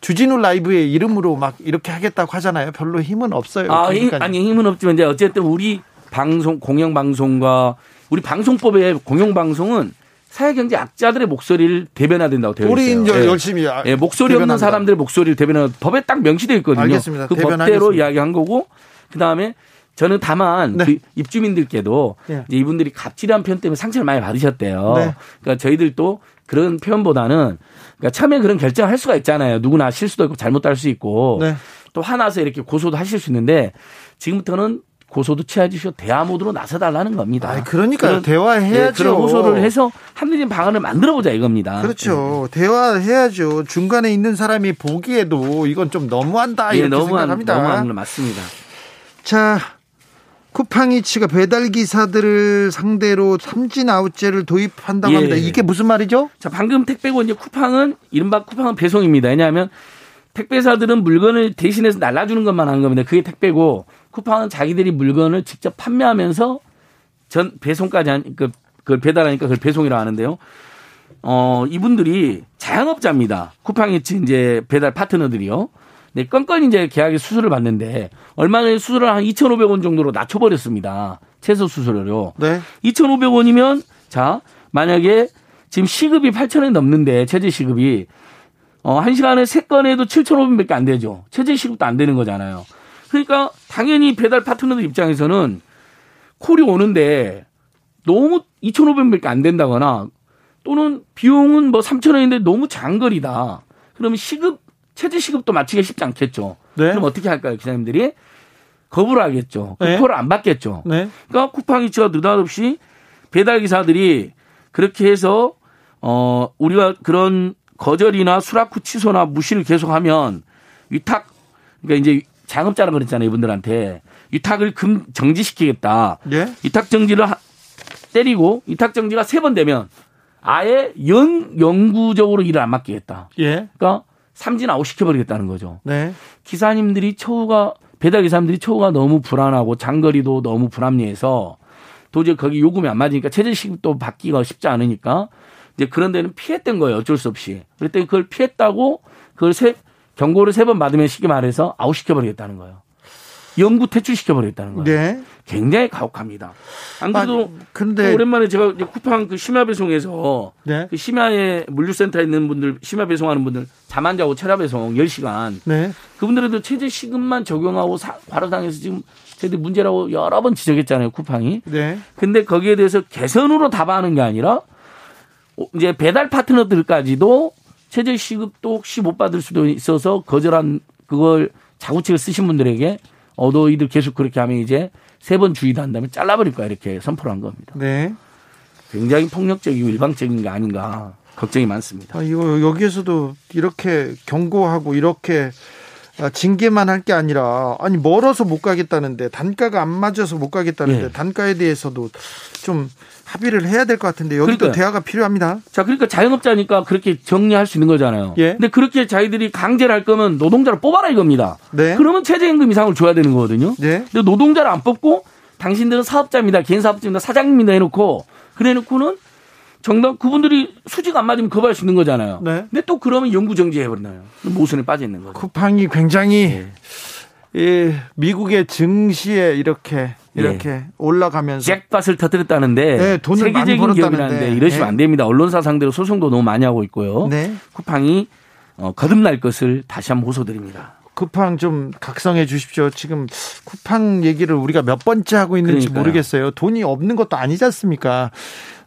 주진우 라이브의 이름으로 막 이렇게 하겠다고 하잖아요. 별로 힘은 없어요. 아, 힘, 아니 힘은 없지만 이제 어쨌든 우리 방송 공영 방송과 우리 방송법의 공영 방송은 사회경제 약자들의 목소리를 대변해야 된다고 되어 있어요. 우리 이제 예. 열심히 예, 목소리 대변한다. 없는 사람들의 목소리를 대변하는 법에 딱 명시되어 있거든요. 알겠습니다. 그 법대로 이야기한 거고 그다음에 저는 다만 네. 그 입주민들께도 네. 이제 이분들이 갑질한 편 때문에 상처를 많이 받으셨대요. 네. 그러니까 저희들도 그런 표현보다는 그러니까 처음에 그런 결정을 할 수가 있잖아요. 누구나 실수도 있고 잘못도 할 수 있고 네. 또 화나서 이렇게 고소도 하실 수 있는데 지금부터는 고소도 취하주시고 대화 모드로 나서달라는 겁니다. 아, 그러니까 대화해야죠. 네, 그런 호소를 해서 합리적인 방안을 만들어보자 이겁니다. 그렇죠. 네. 대화해야죠. 중간에 있는 사람이 보기에도 이건 좀 너무한다 네, 이렇게 너무한, 생각합니다. 너무한 맞습니다. 자, 쿠팡이츠가 배달 기사들을 상대로 삼진 아웃제를 도입한다고 예. 합니다. 이게 무슨 말이죠? 자, 방금 택배고 이제 쿠팡은 이른바 쿠팡은 배송입니다. 왜냐하면 택배사들은 물건을 대신해서 날라주는 것만 하는 겁니다. 그게 택배고 쿠팡은 자기들이 물건을 직접 판매하면서 전 배송까지 한, 그, 그걸 배달하니까 그걸 배송이라 고 하는데요. 어, 이분들이 자영업자입니다. 쿠팡이 이제 배달 파트너들이요. 네, 건건히 이제 계약의 수수료를 받는데 얼마 전에 수수료를 한 2,500원 정도로 낮춰버렸습니다. 최소 수수료로. 네. 2,500원이면 자, 만약에 지금 시급이 8,000원 넘는데 최저 시급이 어, 한 시간에 세 건에도 7,500원밖에 안 되죠. 최저 시급도 안 되는 거잖아요. 그러니까 당연히 배달 파트너들 입장에서는 콜이 오는데 너무 2,500원밖에 안 된다거나 또는 비용은 뭐 3,000원인데 너무 장거리다. 그러면 시급 최저 시급도 맞추기가 쉽지 않겠죠. 네. 그럼 어떻게 할까요, 기사님들이? 거부를 하겠죠. 그 네. 콜을 안 받겠죠. 네. 그러니까 쿠팡이츠가 느닷없이 배달 기사들이 그렇게 해서 어 우리가 그런 거절이나 수락 후 취소나 무시를 계속하면 위탁 그러니까 이제 자영업자라 그랬잖아요 이분들한테 위탁을 금 정지시키겠다. 예? 위탁 정지를 하, 때리고 위탁 정지가 세 번 되면 아예 영 영구적으로 일을 안 맡기겠다. 예. 그러니까 삼진 아웃 시켜버리겠다는 거죠. 네. 기사님들이 처우가 배달 기사님들이 처우가 너무 불안하고 장거리도 너무 불합리해서 도저히 거기 요금이 안 맞으니까 최저시급도 받기가 쉽지 않으니까 이제 그런 데는 피했던 거예요. 어쩔 수 없이. 그랬더니 그걸 피했다고 그걸 세, 경고를 세 번 받으면 쉽게 말해서 아웃시켜버리겠다는 거예요. 영구 퇴출시켜버리겠다는 거예요. 네. 굉장히 가혹합니다. 안 그래도 아, 근데 오랜만에 제가 쿠팡 그 심야 배송에서 네. 그 심야에 물류센터에 있는 분들 심야 배송하는 분들 잠 안 자고 철야 배송 10시간 네. 그분들에도 최저 시급만 적용하고 사, 과로당해서 지금 저희들이 문제라고 여러 번 지적했잖아요 쿠팡이. 네. 근데 거기에 대해서 개선으로 답하는 게 아니라 이제 배달 파트너들까지도 최저 시급도 혹시 못 받을 수도 있어서 거절한 그걸 자구책을 쓰신 분들에게 어, 너희들 계속 그렇게 하면 이제 세 번 주의도 한 다음에 잘라버릴 거야 이렇게 선포를 한 겁니다. 네. 굉장히 폭력적이고 일방적인 게 아닌가 걱정이 많습니다. 아, 이거 여기에서도 이렇게 경고하고 이렇게 아, 징계만 할 게 아니라 아니 멀어서 못 가겠다는데 단가가 안 맞아서 못 가겠다는데 네. 단가에 대해서도 좀 합의를 해야 될 것 같은데 여기도 그러니까, 대화가 필요합니다. 자, 그러니까 자영업자니까 그렇게 정리할 수 있는 거잖아요. 예. 근데 그렇게 자기들이 강제를 할 거면 노동자를 뽑아라 이겁니다. 네. 그러면 최저임금 이상을 줘야 되는 거거든요. 네. 근데 노동자를 안 뽑고 당신들은 사업자입니다. 개인 사업자입니다. 사장님입니다 해놓고 그래 놓고는 정당 그분들이 수지가 안 맞으면 거부할 수 있는 거잖아요. 네. 근데 또 그러면 영구 정지해 버리나요? 모순에 빠져 있는 거죠. 쿠팡이 굉장히 네. 예, 미국의 증시에 이렇게 이렇게 네. 올라가면서 잭팟을 터뜨렸다는데 네, 돈을 세계적인 기업이라는데 이러시면 네. 안 됩니다. 언론사 상대로 소송도 너무 많이 하고 있고요. 네. 쿠팡이 어, 거듭날 것을 다시 한번 호소드립니다. 쿠팡 좀 각성해 주십시오. 지금 쿠팡 얘기를 우리가 몇 번째 하고 있는지 그러니까요. 모르겠어요. 돈이 없는 것도 아니지 않습니까?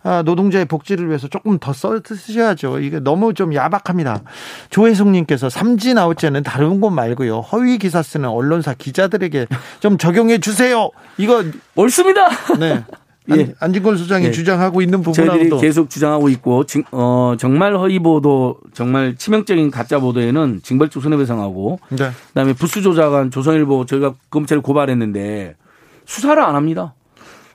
아, 노동자의 복지를 위해서 조금 더 써주셔야죠. 이게 너무 좀 야박합니다. 조혜숙님께서 삼진 아웃제는 다른 곳 말고요. 허위 기사 쓰는 언론사 기자들에게 좀 적용해 주세요. 이거 옳습니다. 네. <laughs> 예. 안진걸 소장이 예. 주장하고 있는 부분하고도 계속 주장하고 있고 어, 정말 허위 보도 정말 치명적인 가짜 보도에는 징벌적 손해배상하고 네. 그다음에 부수 조작한 조선일보 저희가 검찰에 고발했는데 수사를 안 합니다.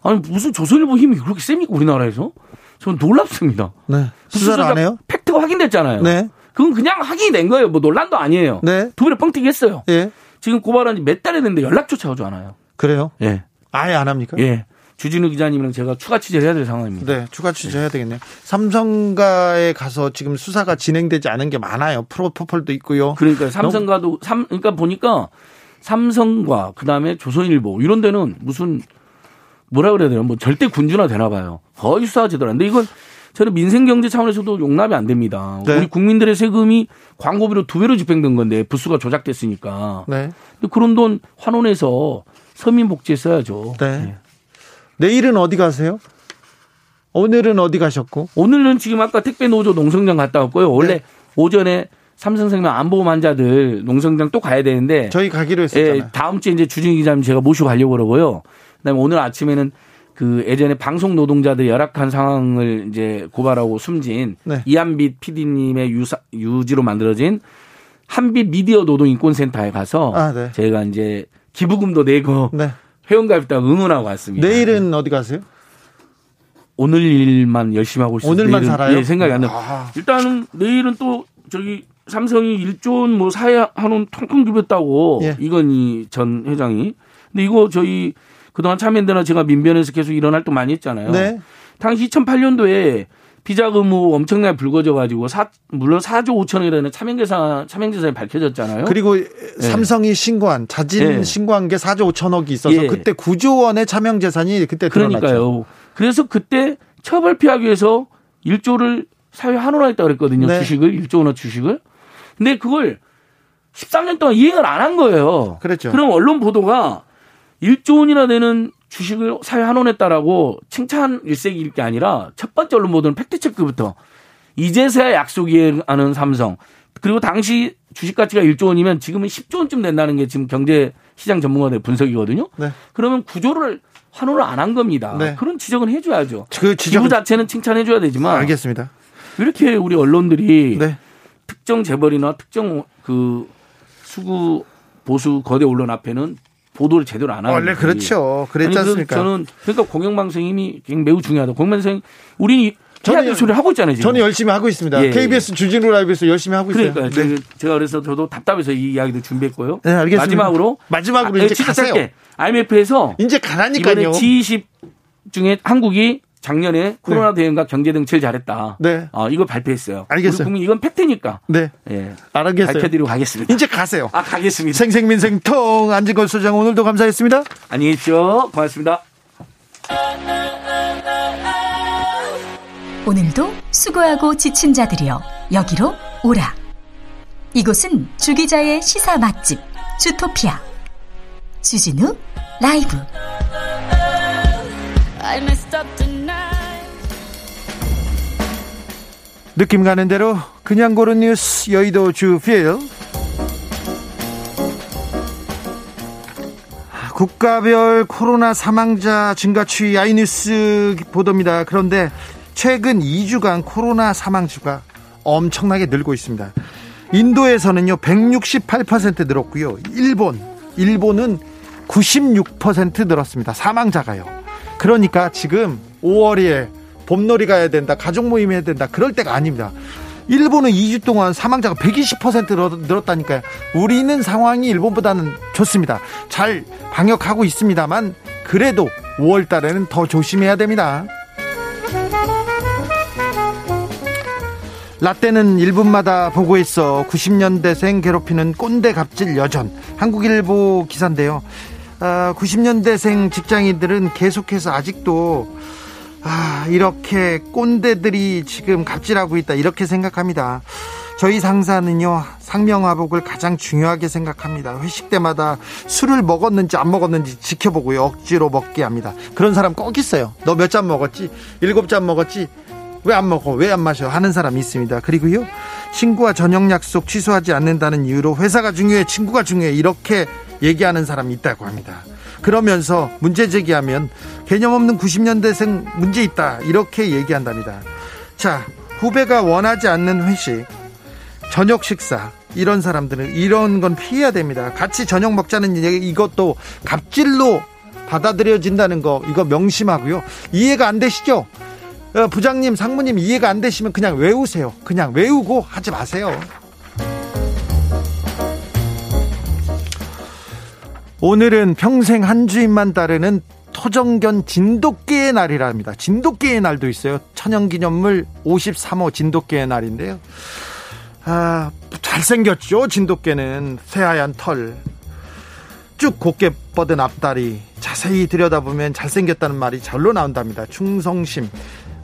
아니 무슨 조선일보 힘이 그렇게 셉니까 우리나라에서? 저는 놀랍습니다. 네. 수사를 안 해요? 팩트가 확인됐잖아요. 네. 그건 그냥 확인이 된 거예요. 뭐 논란도 아니에요. 네. 두 배를 뻥튀기 했어요. 예. 지금 고발한 지 몇 달이 됐는데 연락조차 오지 않아요. 그래요? 예. 아예 안 합니까? 예. 주진우 기자님이랑 제가 추가 취재를 해야 될 상황입니다. 네, 추가 취재해야 되겠네요. 삼성가에 가서 지금 수사가 진행되지 않은 게 많아요. 프로포폴도 있고요. 그러니까 삼성가도 삼 그러니까 보니까 삼성과 그다음에 조선일보 이런 데는 무슨 뭐라 그래야 되나 뭐 절대 군주나 되나 봐요. 거의 수사 제대로 안 돼. 이건 저는 민생 경제 차원에서도 용납이 안 됩니다. 네. 우리 국민들의 세금이 광고비로 두 배로 집행된 건데 부수가 조작됐으니까. 네. 그런 돈 환원해서 서민 복지에 써야죠. 네. 네. 내일은 어디 가세요? 오늘은 어디 가셨고? 오늘은 지금 아까 택배 노조 농성장 갔다 왔고요. 원래 네. 오전에 삼성생명 안보험 환자들 농성장 또 가야 되는데 저희 가기로 했었잖아요. 예, 다음 주에 이제 주진 기자님 제가 모시고 가려고 그러고요. 그다음에 오늘 아침에는 그 예전에 방송 노동자들 열악한 상황을 이제 고발하고 숨진 네. 이한빛 PD님의 유사, 유지로 만들어진 한빛 미디어 노동 인권센터에 가서 아, 네. 제가 이제 기부금도 내고 네. 회원가입다 응원하고 왔습니다. 내일은 어디 가세요? 오늘 일만 열심히 하고 있습니다. 오늘만 살아요? 예, 생각이 안 나요. 아. 일단은 내일은 또 저기 삼성이 1조 원뭐 사야 하는 통큰 기부했다고 예. 이건희 전 회장이. 근데 이거 저희 그동안 참여연대나 제가 민변에서 계속 이런 활동 많이 했잖아요. 네. 당시 2008년도에 비자금 뭐 엄청나게 불거져 가지고 사 물론 4조 5천억이라는 차명계산 차명재산이 밝혀졌잖아요. 그리고 네. 삼성이 신고한 자진 네. 신고한 게 4조 5천억이 있어서 네. 그때 9조 원의 차명 재산이 그때 드러났죠. 그러니까요. 그래서 그때 처벌 피하기 위해서 1조를 사회 환원하겠다 그랬거든요. 네. 주식을 1조 원의 주식을. 근데 그걸 13년 동안 이행을 안 한 거예요. 그렇죠. 그럼 언론 보도가 1조 원이나 되는 주식을 사회 환원했다라고 칭찬 일색일 게 아니라 첫 번째 언론 보도는 팩트 체크부터 이제서야 약속이 하는 삼성 그리고 당시 주식 가치가 1조 원이면 지금은 10조 원쯤 된다는 게 지금 경제 시장 전문가들 분석이거든요. 네. 그러면 구조를 환원을 안한 겁니다. 네. 그런 지적은 해줘야죠. 그 지적 기부 자체는 칭찬해줘야 되지만 알겠습니다. 왜 이렇게 우리 언론들이 네. 특정 재벌이나 특정 그 수구 보수 거대 언론 앞에는 보도를 제대로 안 하는 원래 그렇죠. 그랬지 않습니까? 저는 그러니까 공영방송이 매우 중요하다. 공영방송 우리는 해야 될 소리를 하고 있잖아요. 지금. 저는 열심히 하고 있습니다. 예, KBS 예. 주진우 라이브에서 열심히 하고 있어요. 그러니까 네. 제가 그래서 저도 답답해서 이 이야기도 준비했고요. 네, 알겠습니다. 마지막으로 마지막으로 아, 이제 가세요. IMF에서 이제 가라니까요. G20 중에 한국이 작년에 코로나 네. 대응과 경제 등 제일 잘했다. 네. 어, 이거 발표했어요. 알겠어요. 국민 이건 팩트니까. 네. 예. 알겠어요. 밝혀드리고 가겠습니다. 이제 가세요. 아, 가겠습니다. 생생민생통 안진걸 소장 오늘도 감사했습니다. 안녕히 계십시오. 고맙습니다. 오늘도 수고하고 지친 자들이여 여기로 오라. 이곳은 주기자의 시사 맛집 주토피아 주진우 라이브. 느낌 가는 대로 그냥 고른 뉴스 여의도 주필 국가별 코로나 사망자 증가 추이 아이뉴스 보도입니다. 그런데 최근 2주간 코로나 사망수가 엄청나게 늘고 있습니다. 인도에서는요 168% 늘었고요. 일본 일본은 96% 늘었습니다. 사망자가요. 그러니까 지금 5월에 봄놀이 가야 된다, 가족 모임 해야 된다, 그럴 때가 아닙니다. 일본은 2주 동안 사망자가 120% 늘었다니까요. 우리는 상황이 일본보다는 좋습니다. 잘 방역하고 있습니다만, 그래도 5월 달에는 더 조심해야 됩니다. 라떼는 1분마다 보고 있어 90년대생 괴롭히는 꼰대 갑질 여전. 한국일보 기사인데요. 90년대생 아, 직장인들은 계속해서 아직도 아, 이렇게 꼰대들이 지금 갑질하고 있다. 이렇게 생각합니다. 저희 상사는요, 상명하복을 가장 중요하게 생각합니다. 회식 때마다 술을 먹었는지 안 먹었는지 지켜보고요. 억지로 먹게 합니다. 그런 사람 꼭 있어요. 너 몇 잔 먹었지? 일곱 잔 먹었지? 왜 안 먹어? 왜 안 마셔? 하는 사람이 있습니다. 그리고요, 친구와 저녁 약속 취소하지 않는다는 이유로 회사가 중요해, 친구가 중요해. 이렇게 얘기하는 사람이 있다고 합니다. 그러면서 문제 제기하면 개념 없는 90년대생 문제 있다. 이렇게 얘기한답니다. 자, 후배가 원하지 않는 회식, 저녁 식사, 이런 사람들은 이런 건 피해야 됩니다. 같이 저녁 먹자는 얘기, 이것도 갑질로 받아들여진다는 거, 이거 명심하고요. 이해가 안 되시죠? 어, 부장님, 상무님 이해가 안 되시면 그냥 외우세요. 그냥 외우고 하지 마세요. 오늘은 평생 한 주인만 따르는 토정견 진돗개의 날이랍니다. 진돗개의 날도 있어요. 천연기념물 53호 진돗개의 날인데요. 아, 잘생겼죠, 진돗개는. 새하얀 털. 쭉 곱게 뻗은 앞다리. 자세히 들여다보면 잘생겼다는 말이 절로 나온답니다. 충성심.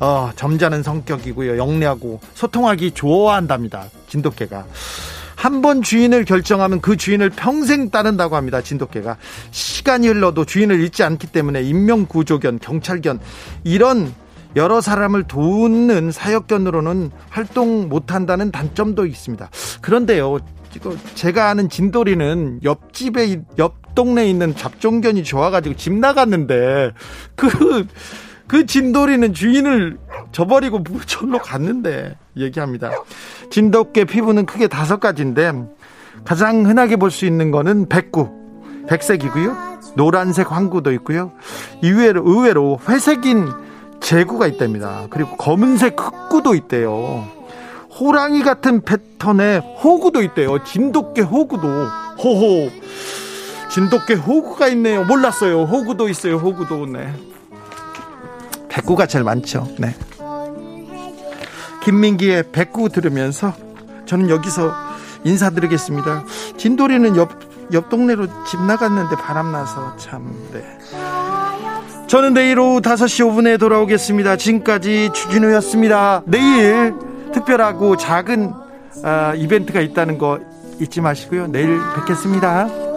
어, 점잖은 성격이고요. 영리하고 소통하기 좋아한답니다. 진돗개가. 한 번 주인을 결정하면 그 주인을 평생 따른다고 합니다. 진돗개가 시간이 흘러도 주인을 잃지 않기 때문에 인명구조견, 경찰견 이런 여러 사람을 돕는 사역견으로는 활동 못한다는 단점도 있습니다. 그런데요, 제가 아는 진돌이는 옆집에 옆 동네에 있는 잡종견이 좋아가지고 집 나갔는데 그 그그 진돌이는 주인을 저버리고 절로 갔는데 얘기합니다. 진돗개 피부는 크게 다섯 가지인데 가장 흔하게 볼 수 있는 거는 백구, 백색이고요. 노란색 황구도 있고요. 의외로, 의외로 회색인 제구가 있답니다. 그리고 검은색 흑구도 있대요. 호랑이 같은 패턴의 호구도 있대요. 진돗개 호구도. 호호. 진돗개 호구가 있네요. 몰랐어요. 호구도 있어요. 호구도. 네. 백구가 제일 많죠. 네. 김민기의 백구 들으면서 저는 여기서 인사드리겠습니다. 진돌이는 옆, 옆 동네로 집 나갔는데 바람나서 참, 네. 저는 내일 오후 5시 5분에 돌아오겠습니다. 지금까지 주진우였습니다. 내일 특별하고 작은 아, 이벤트가 있다는 거 잊지 마시고요. 내일 뵙겠습니다.